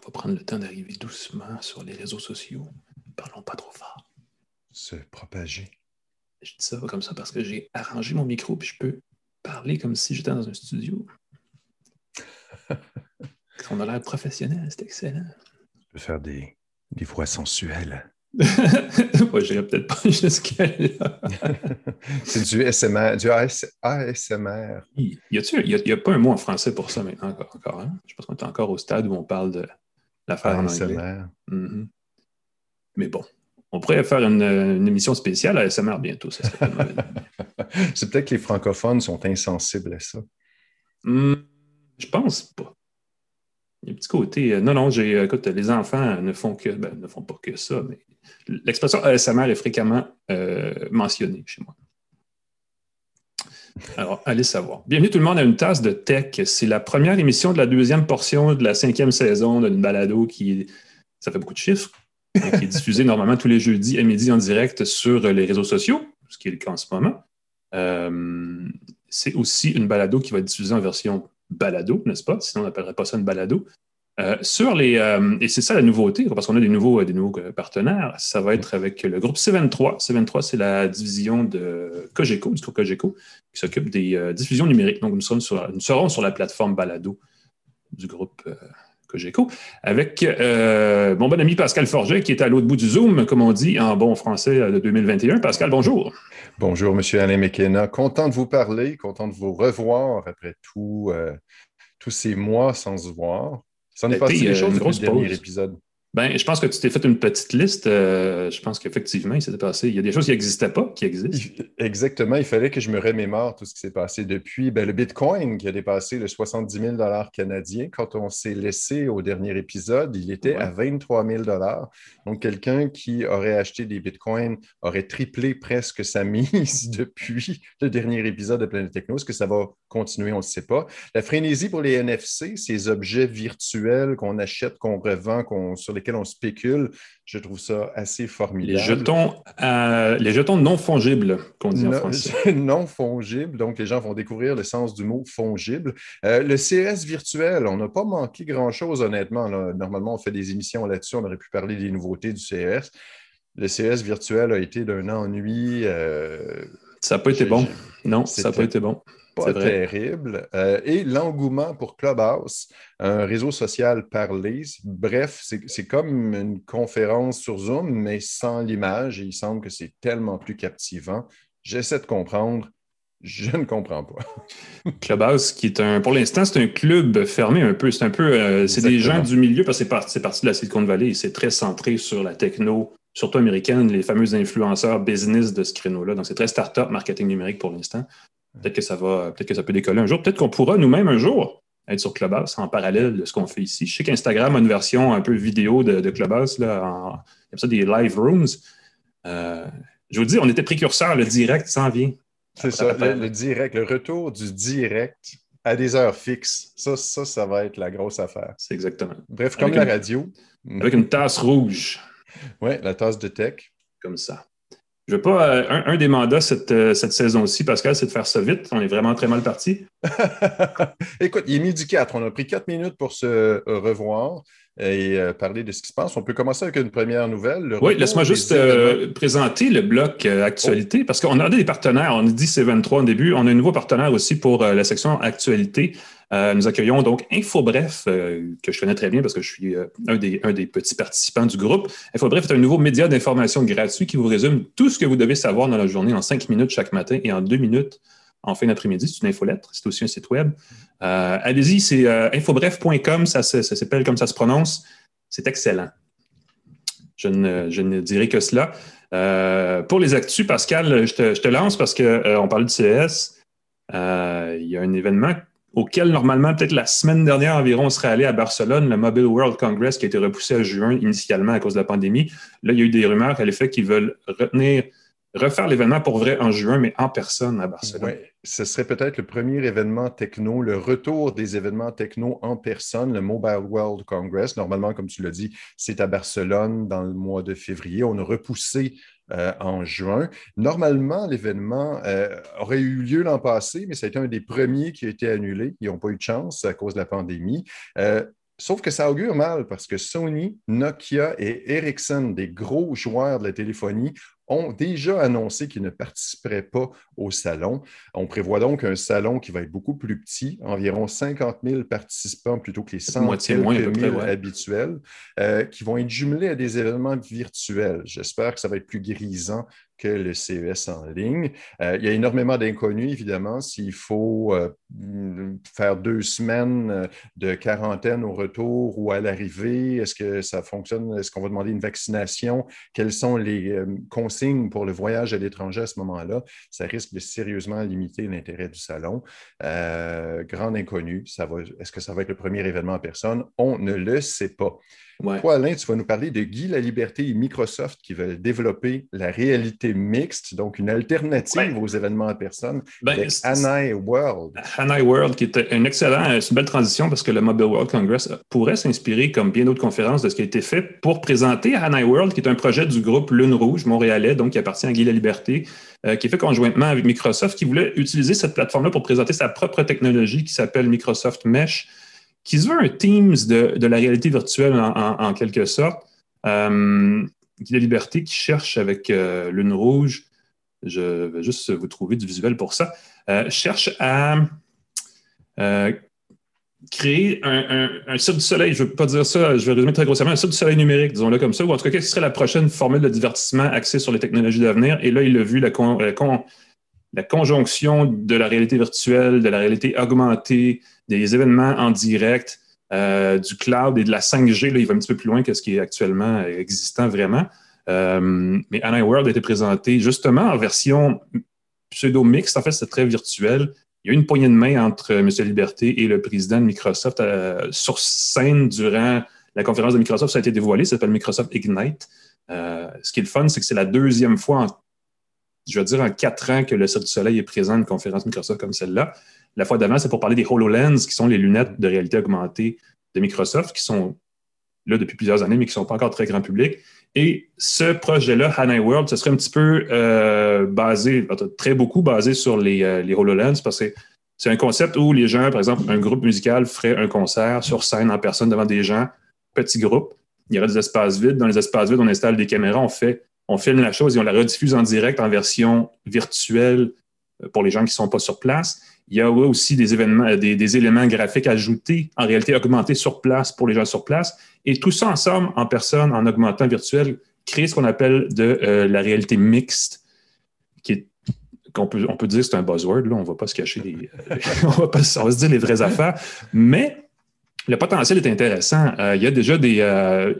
on va prendre le temps d'arriver doucement sur les réseaux sociaux. Parlons pas trop fort. Se propager. Je dis ça comme ça parce que j'ai arrangé mon micro puis je peux parler comme si j'étais dans un studio. on a l'air professionnel, c'est excellent. Tu peux faire des, des voix sensuelles. Moi, j'irais peut-être pas jusqu'à là. c'est du SMR, du ASMR. Il n'y a, pas un mot en français pour ça maintenant encore. Hein? Je pense qu'on est encore au stade où on parle de l'affaire en anglais. Mm-hmm. Mais bon, on pourrait faire une, émission spéciale à ASMR bientôt. Ça c'est peut-être que les francophones sont insensibles à ça. Hmm, je pense pas. Il y a un petit côté. Euh, non, non, j'ai, écoute, les enfants ne font que, ben, ne font pas que ça, mais l'expression ASMR est fréquemment euh, mentionnée chez moi. Alors, allez savoir. Bienvenue tout le monde à une tasse de tech. C'est la première émission de la deuxième portion de la cinquième saison d'une balado qui, ça fait beaucoup de chiffres, qui est diffusée normalement tous les jeudis à midi en direct sur les réseaux sociaux, ce qui est le cas en ce moment. Euh, c'est aussi une balado qui va être diffusée en version balado, n'est-ce pas? Sinon, on n'appellerait pas ça une balado. Euh, sur les, euh, et c'est ça la nouveauté, parce qu'on a des nouveaux, des nouveaux partenaires, ça va être avec le groupe C23. C23, c'est la division de Cogeco, du groupe Cogeco, qui s'occupe des diffusions numériques. Donc, nous, sommes nous serons sur la plateforme balado du groupe Cogeco, avec mon bon ami Pascal Forget, qui est à l'autre bout du Zoom, comme on dit en bon français de 2021. Pascal, bonjour. Bonjour, M. Alain McKenna. Content de vous parler, content de vous revoir après tous ces mois sans se voir. Ça en est passé des choses le dernier épisode. Ben, je pense que tu t'es fait une petite liste. Euh, je pense qu'effectivement, il s'est passé. Il y a des choses qui n'existaient pas, qui existent. Exactement. Il fallait que je me remémore tout ce qui s'est passé depuis. Ben, le Bitcoin qui a dépassé le 70 000 canadiens. Quand on s'est laissé au dernier épisode, il était à 23 000 Donc, quelqu'un qui aurait acheté des Bitcoins aurait triplé presque sa mise depuis le dernier épisode de Planète Techno. Est-ce que ça va continuer? On ne sait pas. La frénésie pour les NFC, ces objets virtuels qu'on achète, qu'on revend, qu'on sur les lesquels on spécule. Je trouve ça assez formidable. Les jetons, euh, les jetons non fongibles, qu'on dit en français. non fongibles, donc les gens vont découvrir le sens du mot fongible. Euh, le CS virtuel, on n'a pas manqué grand-chose, honnêtement. Normalement, on fait des émissions là-dessus, on aurait pu parler des nouveautés du CS. Le CS virtuel a été d'un ennui. Euh, ça n'a pas été bon. Non, ça n'a pas été bon pas terrible. Euh, et l'engouement pour Clubhouse, un réseau social parlé. Bref, c'est comme une conférence sur Zoom, mais sans l'image. Et il semble que c'est tellement plus captivant. J'essaie de comprendre. Je ne comprends pas. Clubhouse, qui est un, pour l'instant, c'est un club fermé un peu. C'est un peu, euh, c'est des gens du milieu parce que c'est parti, de la Silicon Valley. C'est très centré sur la techno, surtout américaine, les fameux influenceurs business de ce créneau-là. Donc, c'est très start-up, marketing numérique pour l'instant. Peut-être que ça va, peut-être que ça peut décoller un jour. Peut-être qu'on pourra nous-mêmes un jour être sur Clubhouse en parallèle de ce qu'on fait ici. Je sais qu'Instagram a une version un peu vidéo de, de Clubhouse, là, en, comme ça, des live rooms. Euh, je vous dis, on était précurseurs, le direct s'en vient. C'est ça, le, direct, le retour du direct à des heures fixes. Ça, ça, ça va être la grosse affaire. C'est exactement. Bref, comme la radio. Avec une tasse rouge. Oui, la tasse de tech. Comme ça. Je veux pas. Euh, un, des mandats cette, euh, cette saison-ci, Pascal, c'est de faire ça vite. On est vraiment très mal parti. Écoute, il est midi 4. On a pris quatre minutes pour se euh, revoir et parler de ce qui se passe. On peut commencer avec une première nouvelle. Oui, laisse-moi juste présenter le bloc actualité, parce qu'on a des partenaires. On a dit C23 au début. On a un nouveau partenaire aussi pour la section actualité. Euh, nous accueillons donc InfoBref, euh, que je connais très bien parce que je suis euh, un, des, petits participants du groupe. InfoBref est un nouveau média d'information gratuit qui vous résume tout ce que vous devez savoir dans la journée en cinq minutes chaque matin et en deux minutes en fin d'après-midi. C'est une infolettre, c'est aussi un site web. Allez-y, c'est infobref.com, ça, s'appelle comme ça se prononce. C'est excellent. Je ne, dirai que cela. pour les actus, Pascal, je te, lance parce qu'on parle du CS. il y a un événement auquel normalement, peut-être la semaine dernière environ, on serait allé à Barcelone, le Mobile World Congress qui a été repoussé à juin initialement à cause de la pandémie. Là, il y a eu des rumeurs à l'effet qu'ils veulent retenir, refaire l'événement pour vrai en juin, mais en personne à Barcelone. Oui, ce serait peut-être le premier événement techno, le retour des événements techno en personne, le Mobile World Congress. Normalement, comme tu l'as dit, c'est à Barcelone dans le mois de février. On a repoussé euh, en juin. Normalement, l'événement euh, aurait eu lieu l'an passé, mais ça a été un des premiers qui a été annulé. Ils n'ont pas eu de chance à cause de la pandémie. Euh, Sauf que ça augure mal parce que Sony, Nokia et Ericsson, des gros joueurs de la téléphonie, ont déjà annoncé qu'ils ne participeraient pas au salon. On prévoit donc un salon qui va être beaucoup plus petit, environ 50 000 participants plutôt que les 100 000 habituels, euh, qui vont être jumelés à des événements virtuels. J'espère que ça va être plus grisant que le CES en ligne. Euh, il y a énormément d'inconnus, évidemment. S'il faut euh, faire deux semaines euh, de quarantaine au retour ou à l'arrivée, est-ce que ça fonctionne? Est-ce qu'on va demander une vaccination? Quelles sont les consignes pour le voyage à l'étranger à ce moment-là? Ça risque de sérieusement limiter l'intérêt du salon. grande inconnue. Est-ce que ça va être le premier événement en personne? On ne le sait pas. Toi, Alain, tu vas nous parler de Guy La Liberté et Microsoft qui veulent développer la réalité mixte, donc une alternative aux événements en personne, ben, avec Hanai World. Hanai World, qui est un excellent, une belle transition parce que le Mobile World Congress pourrait s'inspirer, comme bien d'autres conférences, de ce qui a été fait pour présenter Hanai World, qui est un projet du groupe Lune Rouge montréalais, donc qui appartient à Guy La Liberté, euh, qui est fait conjointement avec Microsoft, qui voulait utiliser cette plateforme-là pour présenter sa propre technologie qui s'appelle Microsoft Mesh qui se veut un Teams de, la réalité virtuelle en, quelque sorte. Euh, la liberté qui cherche avec euh, Lune Rouge, je vais juste vous trouver du visuel pour ça, euh, cherche à euh, créer un, un, cirque du soleil. Je ne veux pas dire ça, je vais résumer très grossièrement, un cirque du soleil numérique, disons-le comme ça, ou en tout cas, quelle serait la prochaine formule de divertissement axée sur les technologies d'avenir? Et là, il a vu la, la conjonction de la réalité virtuelle, de la réalité augmentée, des événements en direct, euh, du cloud et de la 5G. Là, il va un petit peu plus loin que ce qui est actuellement existant vraiment. Euh, mais Anna World a été présenté justement en version pseudo-mixte. En fait, c'est très virtuel. Il y a eu une poignée de main entre M. Liberté et le président de Microsoft euh, sur scène durant la conférence de Microsoft. Ça a été dévoilé, ça s'appelle Microsoft Ignite. ce qui est le fun, c'est que c'est la deuxième fois en je veux dire, en quatre ans que le du Soleil est présent à une conférence Microsoft comme celle-là. La fois d'avant, c'est pour parler des HoloLens, qui sont les lunettes de réalité augmentée de Microsoft, qui sont là depuis plusieurs années, mais qui ne sont pas encore très grand public. Et ce projet-là, Hanai World, ce serait un petit peu euh, basé, très beaucoup basé sur les, euh, les HoloLens, parce que c'est un concept où les gens, par exemple, un groupe musical ferait un concert sur scène en personne devant des gens, petit groupe. Il y aurait des espaces vides. Dans les espaces vides, on installe des caméras, on fait on filme la chose et on la rediffuse en direct en version virtuelle euh, pour les gens qui ne sont pas sur place. Il y a aussi des événements, euh, des, éléments graphiques ajoutés en réalité augmentés sur place pour les gens sur place. Et tout ça ensemble, en personne, en augmentant virtuel, crée ce qu'on appelle de euh, la réalité mixte, qui est qu'on peut, on peut dire c'est un buzzword, là, on ne va pas se cacher, on, va pas, on, va se dire les vraies affaires, mais le potentiel est intéressant. il y a déjà des,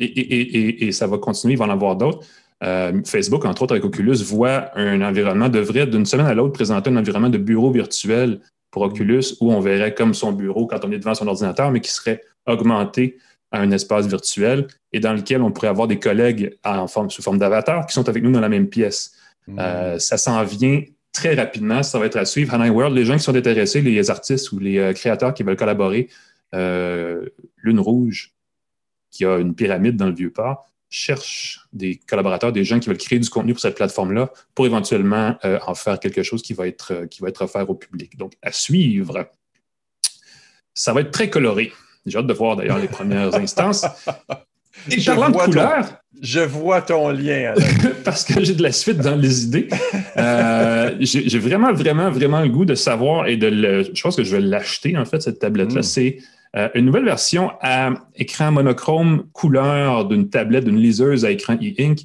et, et, ça va continuer, il va en avoir d'autres. Euh, Facebook, entre autres avec Oculus, voit un environnement, devrait d'une semaine à l'autre présenter un environnement de bureau virtuel pour Oculus où on verrait comme son bureau quand on est devant son ordinateur, mais qui serait augmenté à un espace virtuel et dans lequel on pourrait avoir des collègues en forme, sous forme d'avatar qui sont avec nous dans la même pièce. Hmm. Euh, ça s'en vient très rapidement, ça va être à suivre. Hanai World, les gens qui sont intéressés, les artistes ou les euh, créateurs qui veulent collaborer, Lune Rouge, qui a une pyramide dans le Vieux-Port, cherche des collaborateurs, des gens qui veulent créer du contenu pour cette plateforme-là pour éventuellement euh, en faire quelque chose qui va, être, euh, qui va être offert au public. Donc, à suivre. Ça va être très coloré. J'ai hâte de voir d'ailleurs les premières instances. Et parlant de couleurs. je vois ton lien. parce que j'ai de la suite dans les idées. Euh, j'ai vraiment, vraiment, vraiment le goût de savoir et de le. Je pense que je vais l'acheter, en fait, cette tablette-là. Hmm. C'est euh, une nouvelle version à écran monochrome couleur d'une tablette, d'une liseuse à écran e-ink.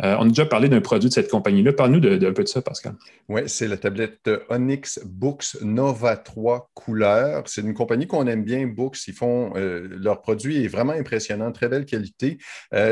Euh, on a déjà parlé d'un produit de cette compagnie-là. Parle-nous d'un peu de ça, Pascal. Oui, c'est la tablette Onyx Books Nova 3 couleur. C'est une compagnie qu'on aime bien, Books. Ils font euh, leur produit est vraiment impressionnant, très belle qualité.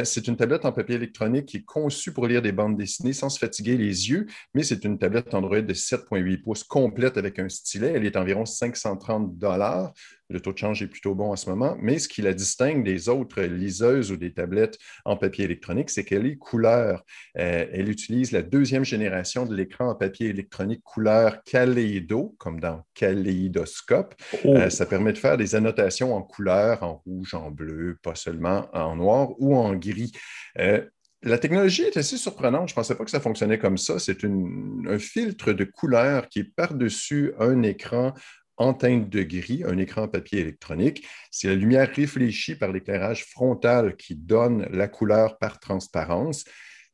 c'est une tablette en papier électronique qui est conçue pour lire des bandes dessinées sans se fatiguer les yeux, mais c'est une tablette Android de 7,8 pouces complète avec un stylet. Elle est environ 530 dollars. Le taux de change est plutôt bon en ce moment, mais ce qui la distingue des autres liseuses ou des tablettes en papier électronique, c'est qu'elle est couleur. Euh, elle utilise la deuxième génération de l'écran en papier électronique couleur Kaleido, comme dans Kaléidoscope. Oh. Euh, ça permet de faire des annotations en couleur, en rouge, en bleu, pas seulement en noir ou en gris. Euh, la technologie est assez surprenante. Je ne pensais pas que ça fonctionnait comme ça. C'est un filtre de couleur qui est par-dessus un écran en teinte de gris, un écran papier électronique. C'est la lumière réfléchie par l'éclairage frontal qui donne la couleur par transparence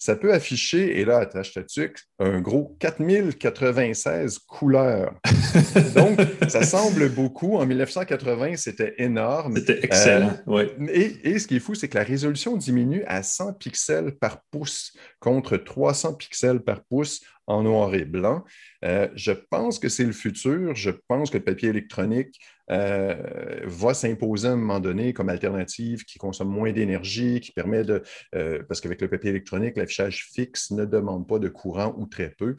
ça peut afficher, et là, attache ta un gros 4096 couleurs. Donc, ça semble beaucoup. En 1980, c'était énorme. C'était excellent, euh, oui. Et, ce qui est fou, c'est que la résolution diminue à 100 pixels par pouce contre 300 pixels par pouce en noir et blanc. Euh, je pense que c'est le futur. Je pense que le papier électronique euh, va s'imposer à un moment donné comme alternative qui consomme moins d'énergie, qui permet de... Euh, parce qu'avec le papier électronique, l'affichage fixe ne demande pas de courant ou très peu.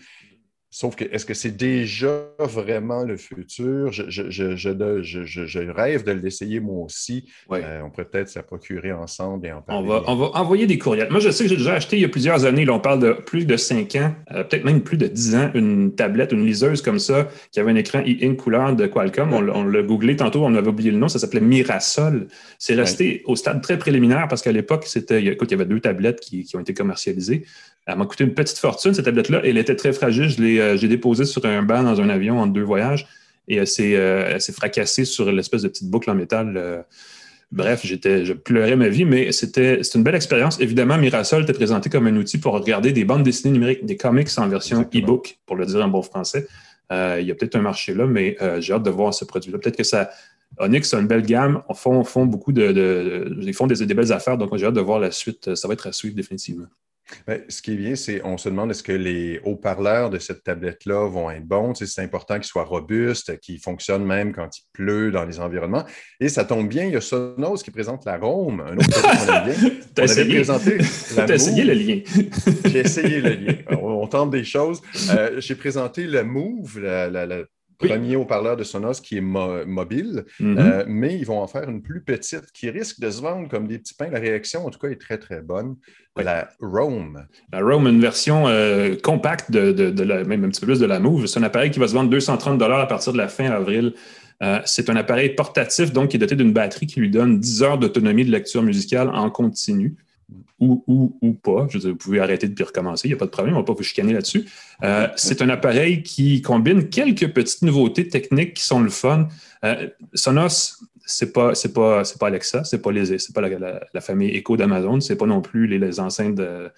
Sauf que, est-ce que c'est déjà vraiment le futur? Je, je, rêve de l'essayer moi aussi. Euh, on pourrait peut-être se procurer ensemble et en parler. On va, on va, envoyer des courriels. Moi, je sais que j'ai déjà acheté il y a plusieurs années, là, on parle de plus de 5 ans, euh, peut-être même plus de 10 ans, une tablette, une liseuse comme ça, qui avait un écran e-ink couleur de Qualcomm. On, l'a googlé tantôt, on avait oublié le nom, ça s'appelait Mirasol. C'est resté au stade très préliminaire parce qu'à l'époque, c'était, écoute, il y avait deux tablettes qui, qui ont été commercialisées. Elle m'a coûté une petite fortune, cette tablette-là. Elle était très fragile. Je l'ai, euh, j'ai déposée sur un banc dans un avion en deux voyages et elle s'est, euh, fracassée sur l'espèce de petite boucle en métal. Euh. bref, j'étais, je pleurais ma vie, mais c'était, une belle expérience. Évidemment, Mirasol était présenté comme un outil pour regarder des bandes dessinées numériques, des comics en version e-book, pour le dire en bon français. il y a peut-être un marché là, mais j'ai hâte de voir ce produit-là. Peut-être que ça, Onyx a une belle gamme, font, font beaucoup de, ils font des, des, belles affaires, donc j'ai hâte de voir la suite. Ça va être à suivre définitivement. Ben, ce qui est bien, c'est on se demande est-ce que les haut-parleurs de cette tablette-là vont être bons. c'est important qu'ils soient robustes, qu'ils fonctionnent même quand il pleut dans les environnements. Et ça tombe bien, il y a Sonos qui présente la Rome, un autre qu'on as essayé le lien. J'ai essayé le lien. On, tente des choses. Euh, j'ai présenté le Move, la, premier haut-parleur de Sonos qui est mobile, mm-hmm. euh, mais ils vont en faire une plus petite qui risque de se vendre comme des petits pains. La réaction, en tout cas, est très, très bonne. La Roam. La Roam, une version euh, compacte, de, la, même un petit peu plus de la Move. C'est un appareil qui va se vendre 230 à partir de la fin avril. Euh, c'est un appareil portatif, donc qui est doté d'une batterie qui lui donne 10 heures d'autonomie de lecture musicale en continu ou, ou, ou pas. Je veux dire, vous pouvez arrêter de puis recommencer, il n'y a pas de problème, on ne va pas vous chicaner là-dessus. Euh, c'est un appareil qui combine quelques petites nouveautés techniques qui sont le fun. Euh, Sonos, c'est pas, c'est pas, c'est pas Alexa, c'est pas les, c'est pas la, famille Echo d'Amazon, c'est pas non plus les, enceintes de,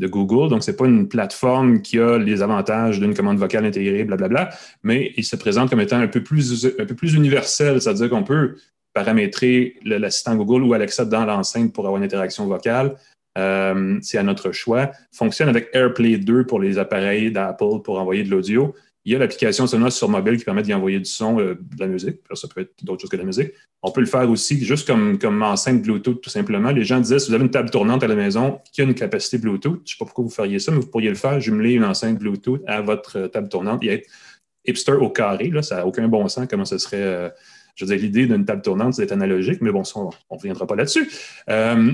Google. Donc, c'est pas une plateforme qui a les avantages d'une commande vocale intégrée, blablabla, mais il se présente comme étant un peu plus, un peu plus universel, c'est-à-dire qu'on peut paramétrer l'assistant Google ou Alexa dans l'enceinte pour avoir une interaction vocale. Euh, c'est à notre choix. Fonctionne avec AirPlay 2 pour les appareils d'Apple pour envoyer de l'audio. Il y a l'application Sonos sur mobile qui permet d'y envoyer du son, euh, de la musique. ça peut être d'autres choses que de la musique. On peut le faire aussi juste comme, comme enceinte Bluetooth, tout simplement. Les gens disaient, si vous avez une table tournante à la maison qui a une capacité Bluetooth, je ne sais pas pourquoi vous feriez ça, mais vous pourriez le faire, jumeler une enceinte Bluetooth à votre table tournante et être hipster au carré. Là, ça n'a aucun bon sens comment ce serait... Euh, je veux dire, l'idée d'une table tournante, c'est analogique, mais bon, on ne reviendra pas là-dessus. Euh,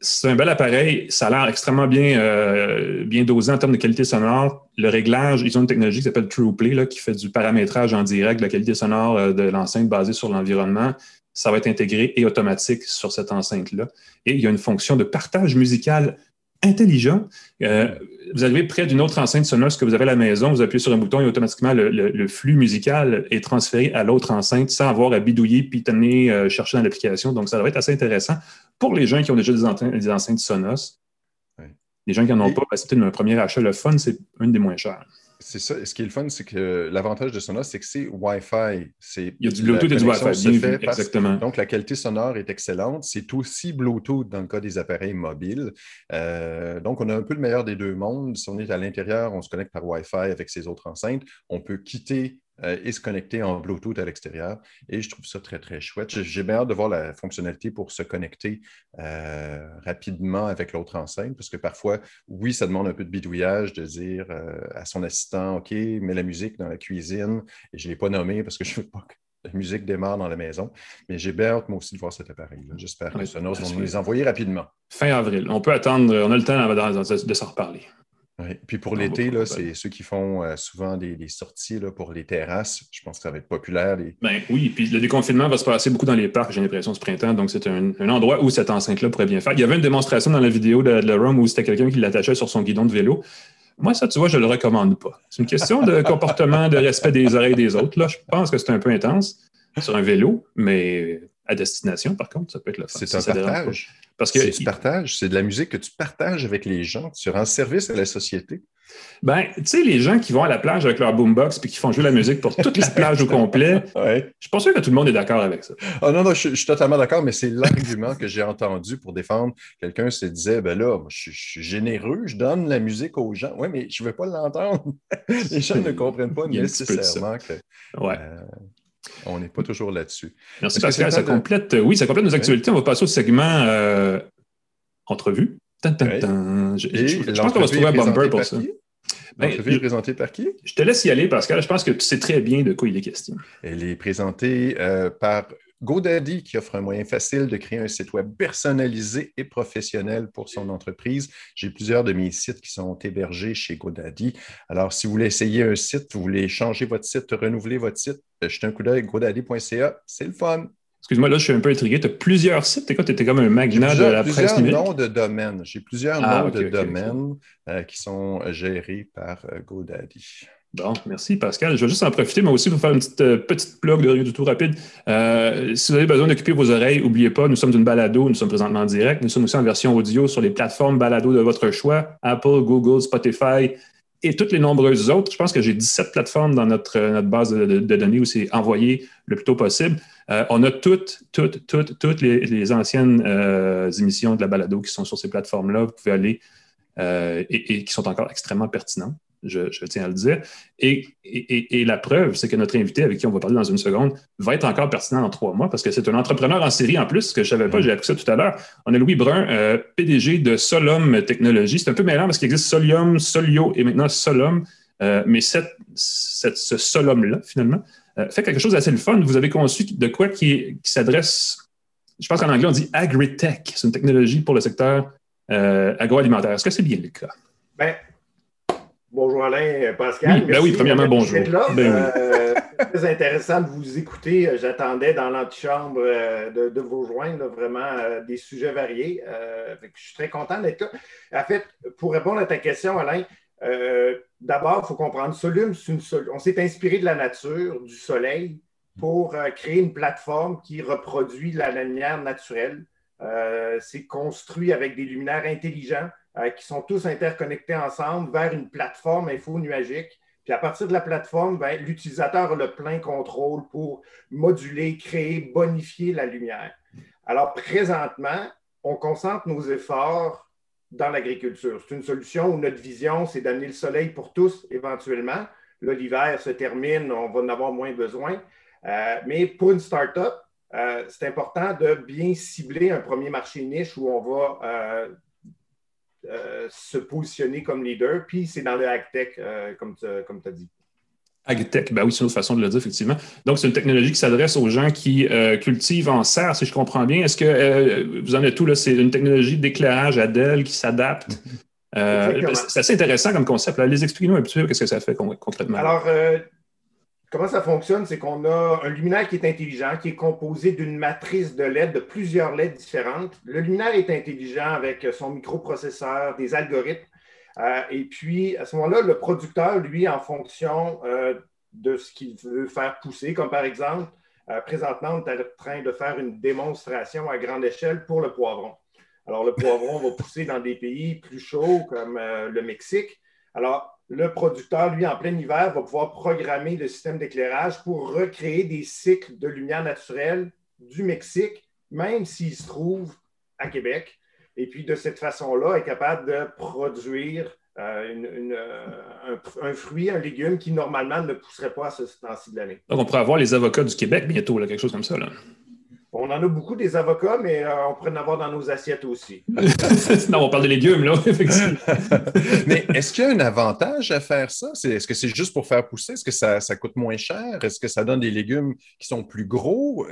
c'est un bel appareil. Ça a l'air extrêmement bien, euh, bien dosé en termes de qualité sonore. Le réglage, ils ont une technologie qui s'appelle TruePlay, là, qui fait du paramétrage en direct de la qualité sonore euh, de l'enceinte basée sur l'environnement. Ça va être intégré et automatique sur cette enceinte-là. Et il y a une fonction de partage musical intelligent. Euh, vous arrivez près d'une autre enceinte Sonos que vous avez à la maison, vous appuyez sur un bouton et automatiquement le, flux musical est transféré à l'autre enceinte sans avoir à bidouiller, pitonner, euh, chercher dans l'application. Donc, ça va être assez intéressant pour les gens qui ont déjà des, enceintes, Sonos. Les gens qui n'en ont pas, ben, c'est peut-être un premier achat. Le fun, c'est une des moins chères. C'est ça. Ce qui est le fun, c'est que l'avantage de Sonos, c'est que c'est Wi-Fi. Il y a du Bluetooth et du Wi-Fi. exactement. donc, la qualité sonore est excellente. C'est aussi Bluetooth dans le cas des appareils mobiles. Euh, donc, on a un peu le meilleur des deux mondes. Si on est à l'intérieur, on se connecte par Wi-Fi avec ses autres enceintes. On peut quitter euh, et se connecter en Bluetooth à l'extérieur. Et je trouve ça très, très chouette. J'ai bien hâte de voir la fonctionnalité pour se connecter euh, rapidement avec l'autre enceinte, parce que parfois, oui, ça demande un peu de bidouillage de dire euh, à son assistant, OK, mets la musique dans la cuisine, et je ne l'ai pas nommé parce que je ne veux pas que la musique démarre dans la maison. Mais j'ai bien hâte, moi aussi, de voir cet appareil. J'espère que Sonos vont nous les envoyer rapidement. Fin avril. On peut attendre, on a le temps de s'en reparler. Oui. Puis pour l'été, c'est ceux qui font euh, souvent des, sorties là, pour les terrasses. Je pense que ça va être populaire. Ben, oui, puis le déconfinement va se passer beaucoup dans les parcs, j'ai l'impression, ce printemps. Donc, c'est un, endroit où cette enceinte-là pourrait bien faire. Il y avait une démonstration dans la vidéo de, de Rome où c'était quelqu'un qui l'attachait sur son guidon de vélo. Moi, ça, tu vois, je ne le recommande pas. C'est une question de comportement, de respect des oreilles des autres. Là, je pense que c'est un peu intense sur un vélo, mais à destination, par contre, ça peut être le fun. C'est un partage. Parce que tu partages, c'est de la musique que tu partages avec les gens. Tu rends service à la société. Ben, tu sais, les gens qui vont à la plage avec leur boombox puis qui font jouer la musique pour toute la plage au complet, je suis pas sûr que tout le monde est d'accord avec ça. Ah non, non, je, suis totalement d'accord, mais c'est l'argument que j'ai entendu pour défendre. Quelqu'un se disait, ben là, je, suis généreux, je donne la musique aux gens. Oui, mais je ne veux pas l'entendre. les gens ne comprennent pas nécessairement que. Ouais. Euh, on n'est pas toujours là-dessus. Merci Pascal. Ça complète, oui, ça complète nos actualités. On va passer au segment euh, entrevue. Je, pense qu'on va se trouver un bumper pour ça. L'entrevue est présentée par qui? Je te laisse y aller, Pascal. Je pense que tu sais très bien de quoi il est question. Elle est présentée euh, par GoDaddy qui offre un moyen facile de créer un site web personnalisé et professionnel pour son entreprise. J'ai plusieurs de mes sites qui sont hébergés chez GoDaddy. Alors, si vous voulez essayer un site, vous voulez changer votre site, renouveler votre site, euh, jetez un coup d'œil godaddy.ca. C'est le fun. Excuse-moi, là, je suis un peu intrigué. Tu as plusieurs sites? Tu étais comme un magnat de la presse numérique. noms de domaines. J'ai plusieurs ah, noms de domaines euh, qui sont gérés par euh, GoDaddy. Bon, merci Pascal. Je vais juste en profiter, mais aussi pour faire une petite, euh, petite plug de du tout rapide. si vous avez besoin d'occuper vos oreilles, n'oubliez pas, nous sommes une balado, nous sommes présentement en direct. Nous sommes aussi en version audio sur les plateformes balado de votre choix, Apple, Google, Spotify, et toutes les nombreuses autres. Je pense que j'ai 17 plateformes dans notre, notre base de, données où c'est envoyé le plus tôt possible. Euh, on a toutes, toutes, toutes, toutes les, anciennes euh, émissions de la balado qui sont sur ces plateformes-là. Vous pouvez aller euh, et, qui sont encore extrêmement pertinentes je, tiens à le dire. Et, la preuve, c'est que notre invité, avec qui on va parler dans une seconde, va être encore pertinent dans trois mois parce que c'est un entrepreneur en série en plus, ce que je ne savais pas, j'ai appris ça tout à l'heure. On a Louis Brun, euh, PDG de Solum Technologies. C'est un peu mélange parce qu'il existe Solium, Solio et maintenant Solum. Euh, mais cette, ce Solum-là, finalement, euh, fait quelque chose d'assez le fun. Vous avez conçu de quoi qui, s'adresse, je pense qu'en anglais, on dit agri-tech. C'est une technologie pour le secteur agroalimentaire. Est-ce que c'est bien le cas? Ben, Bonjour Alain, Pascal. Oui, ben oui premièrement, bonjour. Ben euh, très intéressant de vous écouter. J'attendais dans l'antichambre euh, de, de, vous rejoindre vraiment euh, des sujets variés. je suis très content d'être là. En fait, pour répondre à ta question, Alain, d'abord, il faut comprendre, Solum, une on s'est inspiré de la nature, du soleil, pour créer une plateforme qui reproduit la lumière naturelle. C'est construit avec des luminaires intelligents euh, qui sont tous interconnectés ensemble vers une plateforme info-nuagique. Puis à partir de la plateforme, ben, l'utilisateur a le plein contrôle pour moduler, créer, bonifier la lumière. Alors présentement, on concentre nos efforts dans l'agriculture. C'est une solution où notre vision, c'est d'amener le soleil pour tous éventuellement. L'hiver se termine, on va en avoir moins besoin. Euh, mais pour une start-up, euh, c'est important de bien cibler un premier marché niche où on va se positionner comme leader. Puis c'est dans le AgTech, euh, comme tu as dit. AgTech, ben oui, c'est une autre façon de le dire, effectivement. Donc, c'est une technologie qui s'adresse aux gens qui euh, cultivent en serre, si je comprends bien. Est-ce que vous en êtes tout là? C'est une technologie d'éclairage à Dell qui s'adapte. c'est assez intéressant comme concept. Les expliquez-nous un petit peu qu'est-ce que ça fait concrètement. Alors, Comment ça fonctionne? C'est qu'on a un luminaire qui est intelligent, qui est composé d'une matrice de LED, de plusieurs LED différentes. Le luminaire est intelligent avec son microprocesseur, des algorithmes. Euh, et puis, à ce moment-là, le producteur, lui, en fonction euh, de ce qu'il veut faire pousser, comme par exemple, euh, présentement, on est en train de faire une démonstration à grande échelle pour le poivron. Alors, le poivron va pousser dans des pays plus chauds comme le Mexique. Alors, le producteur, lui, en plein hiver, va pouvoir programmer le système d'éclairage pour recréer des cycles de lumière naturelle du Mexique, même s'il se trouve à Québec. Et puis, de cette façon-là, est capable de produire euh, euh, un, fruit, un légume qui, normalement, ne pousserait pas à ce temps-ci de l'année. Donc, on pourrait avoir les avocats du Québec bientôt, quelque chose comme ça. Là. On en a beaucoup des avocats, mais euh, on pourrait en avoir dans nos assiettes aussi. non, on parle de légumes, là, effectivement. mais est-ce qu'il y a un avantage à faire ça? Est-ce que c'est juste pour faire pousser? Est-ce que ça, coûte moins cher? Est-ce que ça donne des légumes qui sont plus gros?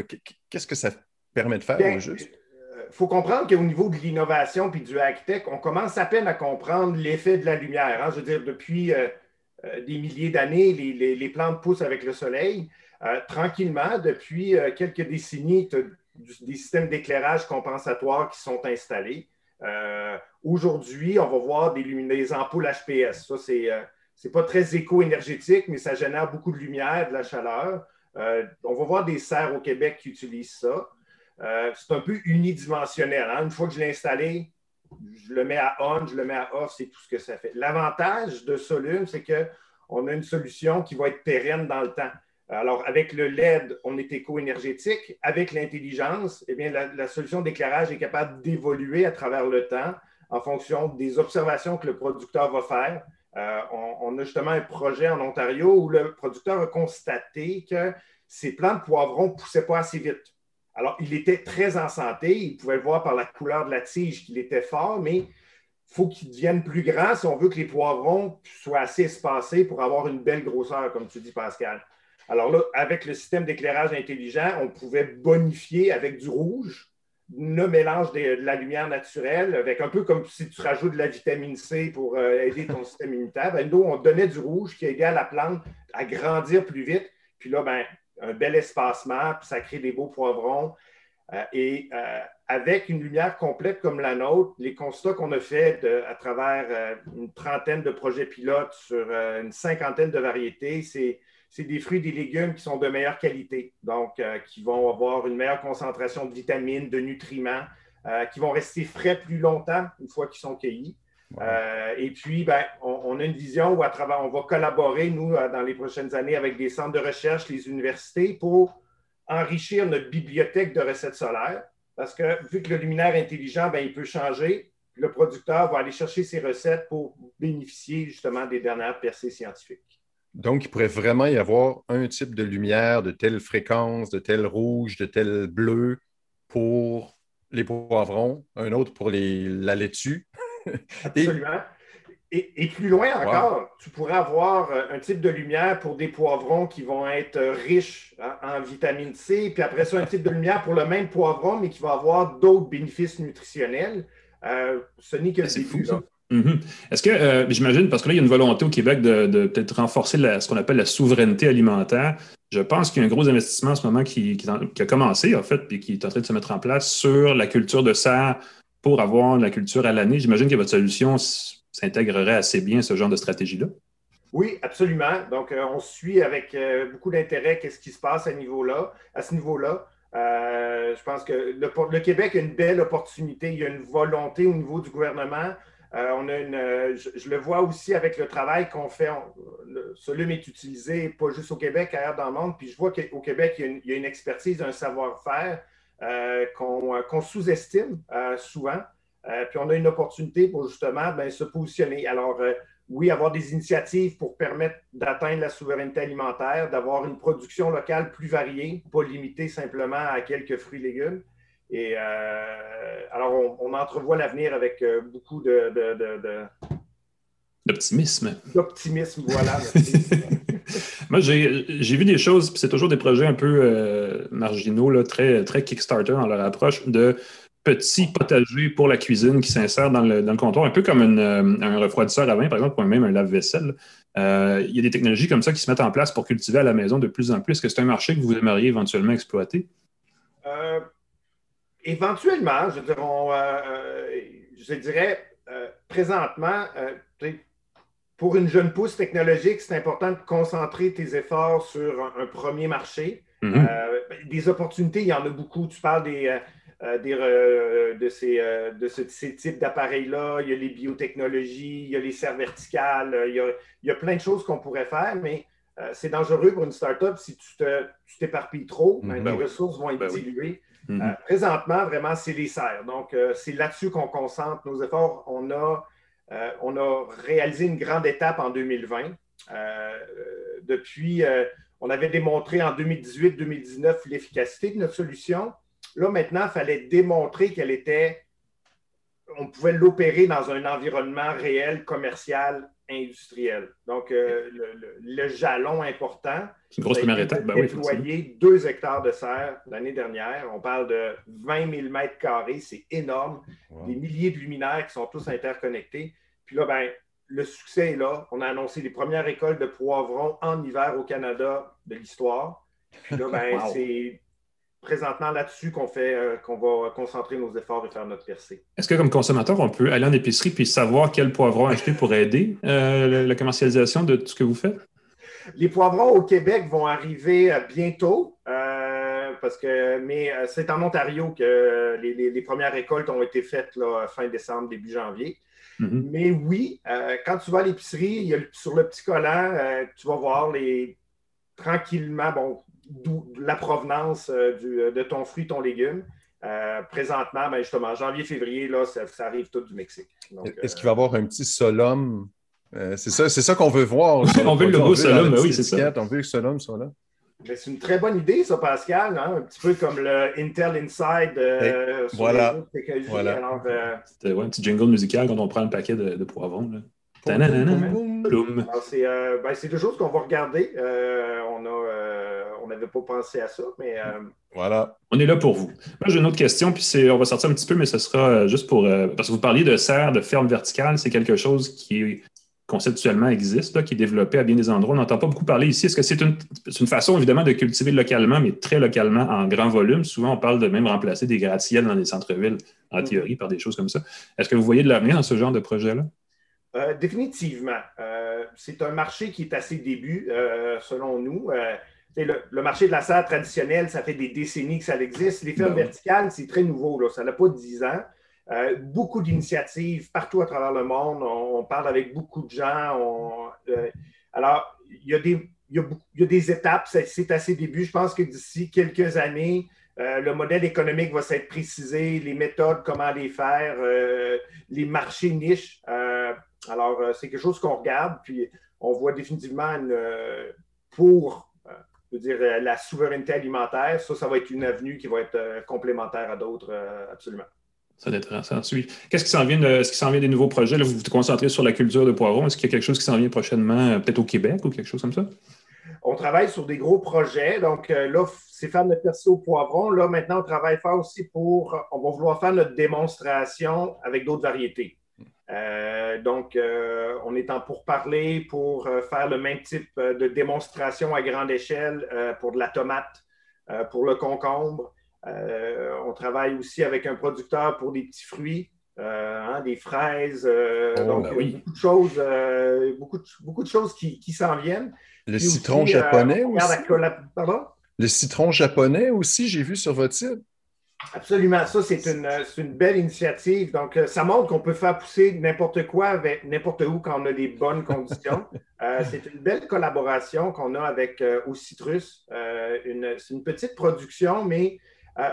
Qu'est-ce que ça permet de faire au juste? Il euh, faut comprendre qu'au niveau de l'innovation puis du high-tech, on commence à peine à comprendre l'effet de la lumière. Hein. Je veux dire, depuis euh, des milliers d'années, les plantes poussent avec le soleil. Euh, tranquillement, depuis euh, quelques décennies, des systèmes d'éclairage compensatoire qui sont installés. Euh, Aujourd'hui, on va voir des, ampoules HPS. Ça, c'est n'est pas très éco-énergétique, mais ça génère beaucoup de lumière, de la chaleur. on va voir des serres au Québec qui utilisent ça. c'est un peu unidimensionnel. Hein. Une fois que je l'ai installé, je le mets à on, je le mets à off, c'est tout ce que ça fait. L'avantage de Solum, c'est qu'on a une solution qui va être pérenne dans le temps. Alors, avec le LED, on est éco-énergétique. Avec l'intelligence, eh bien, la, solution d'éclairage est capable d'évoluer à travers le temps en fonction des observations que le producteur va faire. Euh, on, a justement un projet en Ontario où le producteur a constaté que ses plants de poivrons ne poussaient pas assez vite. Alors, il était très en santé. Il pouvait voir par la couleur de la tige qu'il était fort, mais il faut qu'il devienne plus grand si on veut que les poivrons soient assez espacés pour avoir une belle grosseur, comme tu dis, Pascal. Alors là, avec le système d'éclairage intelligent, on pouvait bonifier avec du rouge le mélange de, la lumière naturelle, avec un peu comme si tu rajoutes de la vitamine C pour euh, aider ton système immunitaire. Ben, nous, on donnait du rouge qui aidait à la plante à grandir plus vite. Puis là, ben, un bel espacement, puis ça crée des beaux poivrons. Euh, et euh, avec une lumière complète comme la nôtre, les constats qu'on a faits à travers une trentaine de projets pilotes sur une cinquantaine de variétés, c'est, des fruits et des légumes qui sont de meilleure qualité, donc qui vont avoir une meilleure concentration de vitamines, de nutriments, qui vont rester frais plus longtemps une fois qu'ils sont cueillis. Euh, et puis, ben, on, a une vision où à travers, on va collaborer, nous, euh, dans les prochaines années, avec des centres de recherche, les universités, pour enrichir notre bibliothèque de recettes solaires. Parce que vu que le luminaire intelligent, ben, il peut changer, le producteur va aller chercher ses recettes pour bénéficier justement des dernières percées scientifiques. Donc, il pourrait vraiment y avoir un type de lumière de telle fréquence, de tel rouge, de tel bleu pour les poivrons, un autre pour les, la laitue, Absolument. Et, plus loin encore, tu pourrais avoir euh, un type de lumière pour des poivrons qui vont être euh, riches en, vitamine C, puis après ça, un type de lumière pour le même poivron, mais qui va avoir d'autres bénéfices nutritionnels. Euh, ce n'est que le début. Mhm. Est-ce que, j'imagine, parce que là, il y a une volonté au Québec de, peut-être renforcer ce qu'on appelle la souveraineté alimentaire. Je pense qu'il y a un gros investissement en ce moment qui, a commencé, en fait, puis qui est en train de se mettre en place sur la culture de serre pour avoir la culture à l'année. J'imagine que votre solution s'intégrerait assez bien ce genre de stratégie-là. Oui, absolument. Donc, euh, on suit avec euh, beaucoup d'intérêt qu'est-ce qui se passe à, niveau-là, à ce niveau-là. Euh, je pense que le, Québec a une belle opportunité. Il y a une volonté au niveau du gouvernement. On a une, je, le vois aussi avec le travail qu'on fait. Ce le est utilisé pas juste au Québec, ailleurs dans le monde. Puis je vois qu'au Québec, il y, a une, expertise, un savoir-faire euh, euh, qu'on sous-estime euh, souvent. puis on a une opportunité pour justement ben, se positionner. Alors, oui, avoir des initiatives pour permettre d'atteindre la souveraineté alimentaire, d'avoir une production locale plus variée, pas limitée simplement à quelques fruits et légumes. Et alors, on, entrevoit l'avenir avec beaucoup de, D'optimisme. D'optimisme, voilà. Moi, j'ai vu des choses, puis c'est toujours des projets un peu euh, marginaux, là, très, très Kickstarter dans leur approche, de petits potagers pour la cuisine qui s'insèrent dans le, comptoir, un peu comme euh, un refroidisseur à vin, par exemple, ou même un lave-vaisselle. Euh, il y a des technologies comme ça qui se mettent en place pour cultiver à la maison de plus en plus. Est-ce que c'est un marché que vous aimeriez éventuellement exploiter? Éventuellement, je je dirais présentement, pour une jeune pousse technologique, c'est important de concentrer tes efforts sur un, premier marché. Mhm. Euh, des opportunités, il y en a beaucoup. Tu parles des, euh, euh, de, ces, de ces types d'appareils-là. Il y a les biotechnologies, il y a les serres verticales, il y a, plein de choses qu'on pourrait faire, mais c'est dangereux pour une startup si tu t'éparpilles trop. les mhm. ben ressources vont être ben diluées. Mhm. présentement, vraiment, c'est les serres. Donc, c'est là-dessus qu'on concentre nos efforts. On a euh, on a réalisé une grande étape en 2020. Euh, depuis, euh, on avait démontré en 2018-2019 l'efficacité de notre solution. Là, maintenant, il fallait démontrer qu'elle était, on pouvait l'opérer dans un environnement réel, commercial, industriel. Donc, le, jalon important, c'est une grosse première étape. Ben déployer deux hectares de serre l'année dernière. On parle de 20 000 mètres carrés, c'est énorme. Des milliers de luminaires qui sont tous interconnectés. Puis là, ben, le succès est là. On a annoncé les premières écoles de poivrons en hiver au Canada de l'histoire. Puis là, ben, c'est présentement là-dessus qu'on fait, euh, qu'on va concentrer nos efforts et faire notre percée. Est-ce que comme consommateur, on peut aller en épicerie puis savoir quel poivron acheter pour aider euh, la commercialisation de tout ce que vous faites? Les poivrons au Québec vont arriver bientôt. parce que, mais c'est en Ontario que les, premières récoltes ont été faites là, fin décembre, début janvier. Mm-hmm. Mais oui, quand tu vas à l'épicerie, sur le petit collant, tu vas voir les tranquillement, bon, la provenance euh, euh, de ton fruit, ton légume. Euh, présentement, ben justement, janvier-février, là, ça, arrive tout du Mexique. Est-ce qu'il va y avoir un petit solum? c'est ça, ça qu'on veut voir. on veut le logo solum, ben oui, c'est ça. On veut que le solum soit là. c'est une très bonne idée, ça, Pascal. Hein? Un petit peu comme le Intel Inside. voilà. voilà. C'était un petit jingle musical quand on prend le paquet de, de poivrons. Là. C'est des choses qu'on va regarder. on a on n'avait pas pensé à ça, mais. Euh, voilà. On est là pour vous. Moi, j'ai une autre question, puis on va sortir un petit peu, mais ce sera euh, juste pour. Euh, parce que vous parliez de serre, de ferme verticale, c'est quelque chose qui conceptuellement existe, qui est développé à bien des endroits. On n'entend pas beaucoup parler ici. Est-ce que c'est une, façon, évidemment, de cultiver localement, mais très localement, en grand volume? Souvent, on parle de même remplacer des gratte-ciels dans les centres-villes, en mm. théorie, par des choses comme ça. Est-ce que vous voyez de l'avenir dans ce genre de projet-là? définitivement. c'est un marché qui est à ses débuts, selon nous. Le, marché de la serre traditionnelle, ça fait des décennies que ça existe. Les fermes ben verticales, c'est très nouveau. Là. Ça n'a pas 10 ans. Euh, beaucoup d'initiatives partout à travers le monde. On, parle avec beaucoup de gens. Euh, alors, il y, a des, il, des étapes. C'est à ses débuts. Je pense que d'ici quelques années, euh, le modèle économique va s'être précisé, les méthodes, comment les faire, les marchés niches. alors, c'est quelque chose qu'on regarde. Puis, on voit définitivement une, pour je veux dire, euh, la souveraineté alimentaire, ça, ça va être une avenue qui va être euh, complémentaire à d'autres, euh, absolument. Ça va être intéressant. Qu'est-ce qui s'en vient, ce qui s'en vient des nouveaux projets? vous vous concentrez sur la culture de poivrons. Est-ce qu'il y a quelque chose qui s'en vient prochainement, peut-être au Québec ou quelque chose comme ça? On travaille sur des gros projets. Donc là, c'est faire notre perso au poivron. Là, maintenant, on travaille fort aussi pour. On va vouloir faire notre démonstration avec d'autres variétés. Euh, donc, euh, on est en pourparler pour euh, faire le même type de démonstration à grande échelle pour de la tomate, pour le concombre. on travaille aussi avec un producteur pour des petits fruits, hein, des fraises. Oh, donc, ben oui. beaucoup de choses, beaucoup, de, beaucoup de choses qui, qui s'en viennent. Le citron japonais aussi? Pardon? Le citron japonais aussi, j'ai vu sur votre site. Absolument. Ça, c'est une, une, belle initiative. Donc, euh, ça montre qu'on peut faire pousser n'importe quoi avec n'importe où quand on a des bonnes conditions. Euh, c'est une belle collaboration qu'on a avec euh, au Citrus. c'est une petite production, mais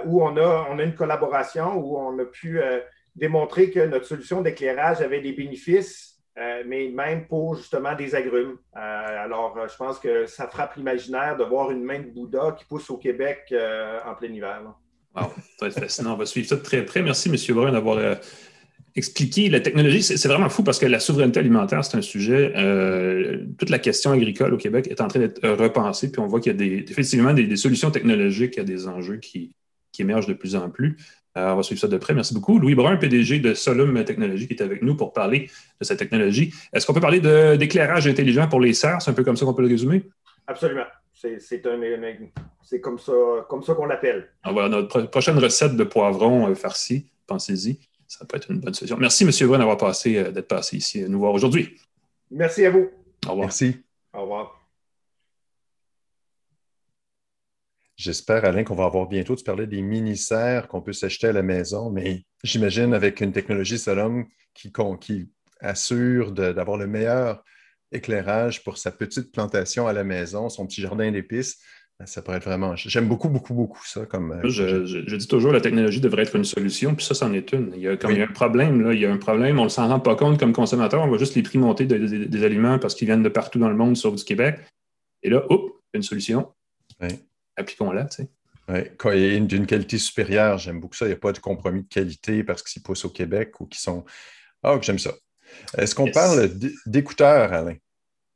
où on a, on a une collaboration où on a pu démontrer que notre solution d'éclairage avait des bénéfices, mais même pour justement des agrumes. alors, je pense que ça frappe l'imaginaire de voir une main de Bouddha qui pousse au Québec en plein hiver. Wow, ça va être fascinant. On va suivre ça de très près. Merci, M. Brun, d'avoir euh, expliqué la technologie. C'est vraiment fou parce que la souveraineté alimentaire, c'est un sujet. Euh, toute la question agricole au Québec est en train d'être repensée. Puis on voit qu'il y a effectivement des, solutions technologiques à des enjeux qui, émergent de plus en plus. Euh, on va suivre ça de près. Merci beaucoup. Louis Brun, PDG de Solum Technologies, qui est avec nous pour parler de cette technologie. Est-ce qu'on peut parler d'éclairage intelligent pour les serres? C'est un peu comme ça qu'on peut le résumer? Absolument. C'est comme ça comme ça qu'on l'appelle. Ah, voilà, notre prochaine recette de poivron euh, farci, pensez-y, ça peut être une bonne solution. Merci, M. Brun, d'avoir passé, euh, d'être passé ici nous voir aujourd'hui. Merci à vous. Au revoir. Merci. Au revoir. J'espère, Alain, qu'on va avoir bientôt. Tu parlais des mini-serres qu'on peut s'acheter à la maison, mais j'imagine avec une technologie Salom qui, qui assure d'avoir le meilleur éclairage pour sa petite plantation à la maison, son petit jardin d'épices. Ben, ça pourrait être vraiment. J'aime beaucoup, beaucoup, beaucoup ça. Comme, euh, je, dis toujours la technologie devrait être une solution, puis ça, c'en est une. Il y a, comme il y a un problème, là, il y a un problème, on ne s'en rend pas compte comme consommateur, on voit juste les prix monter des aliments parce qu'ils viennent de partout dans le monde, sauf du Québec. Et là, hop, une solution. Appliquons-la, tu sais. Oui, quand il y a d'une qualité supérieure, j'aime beaucoup ça. Il n'y a pas de compromis de qualité parce qu'ils poussent au Québec ou qui sont. Ah, j'aime ça. Est-ce qu'on parle d'écouteurs, Alain?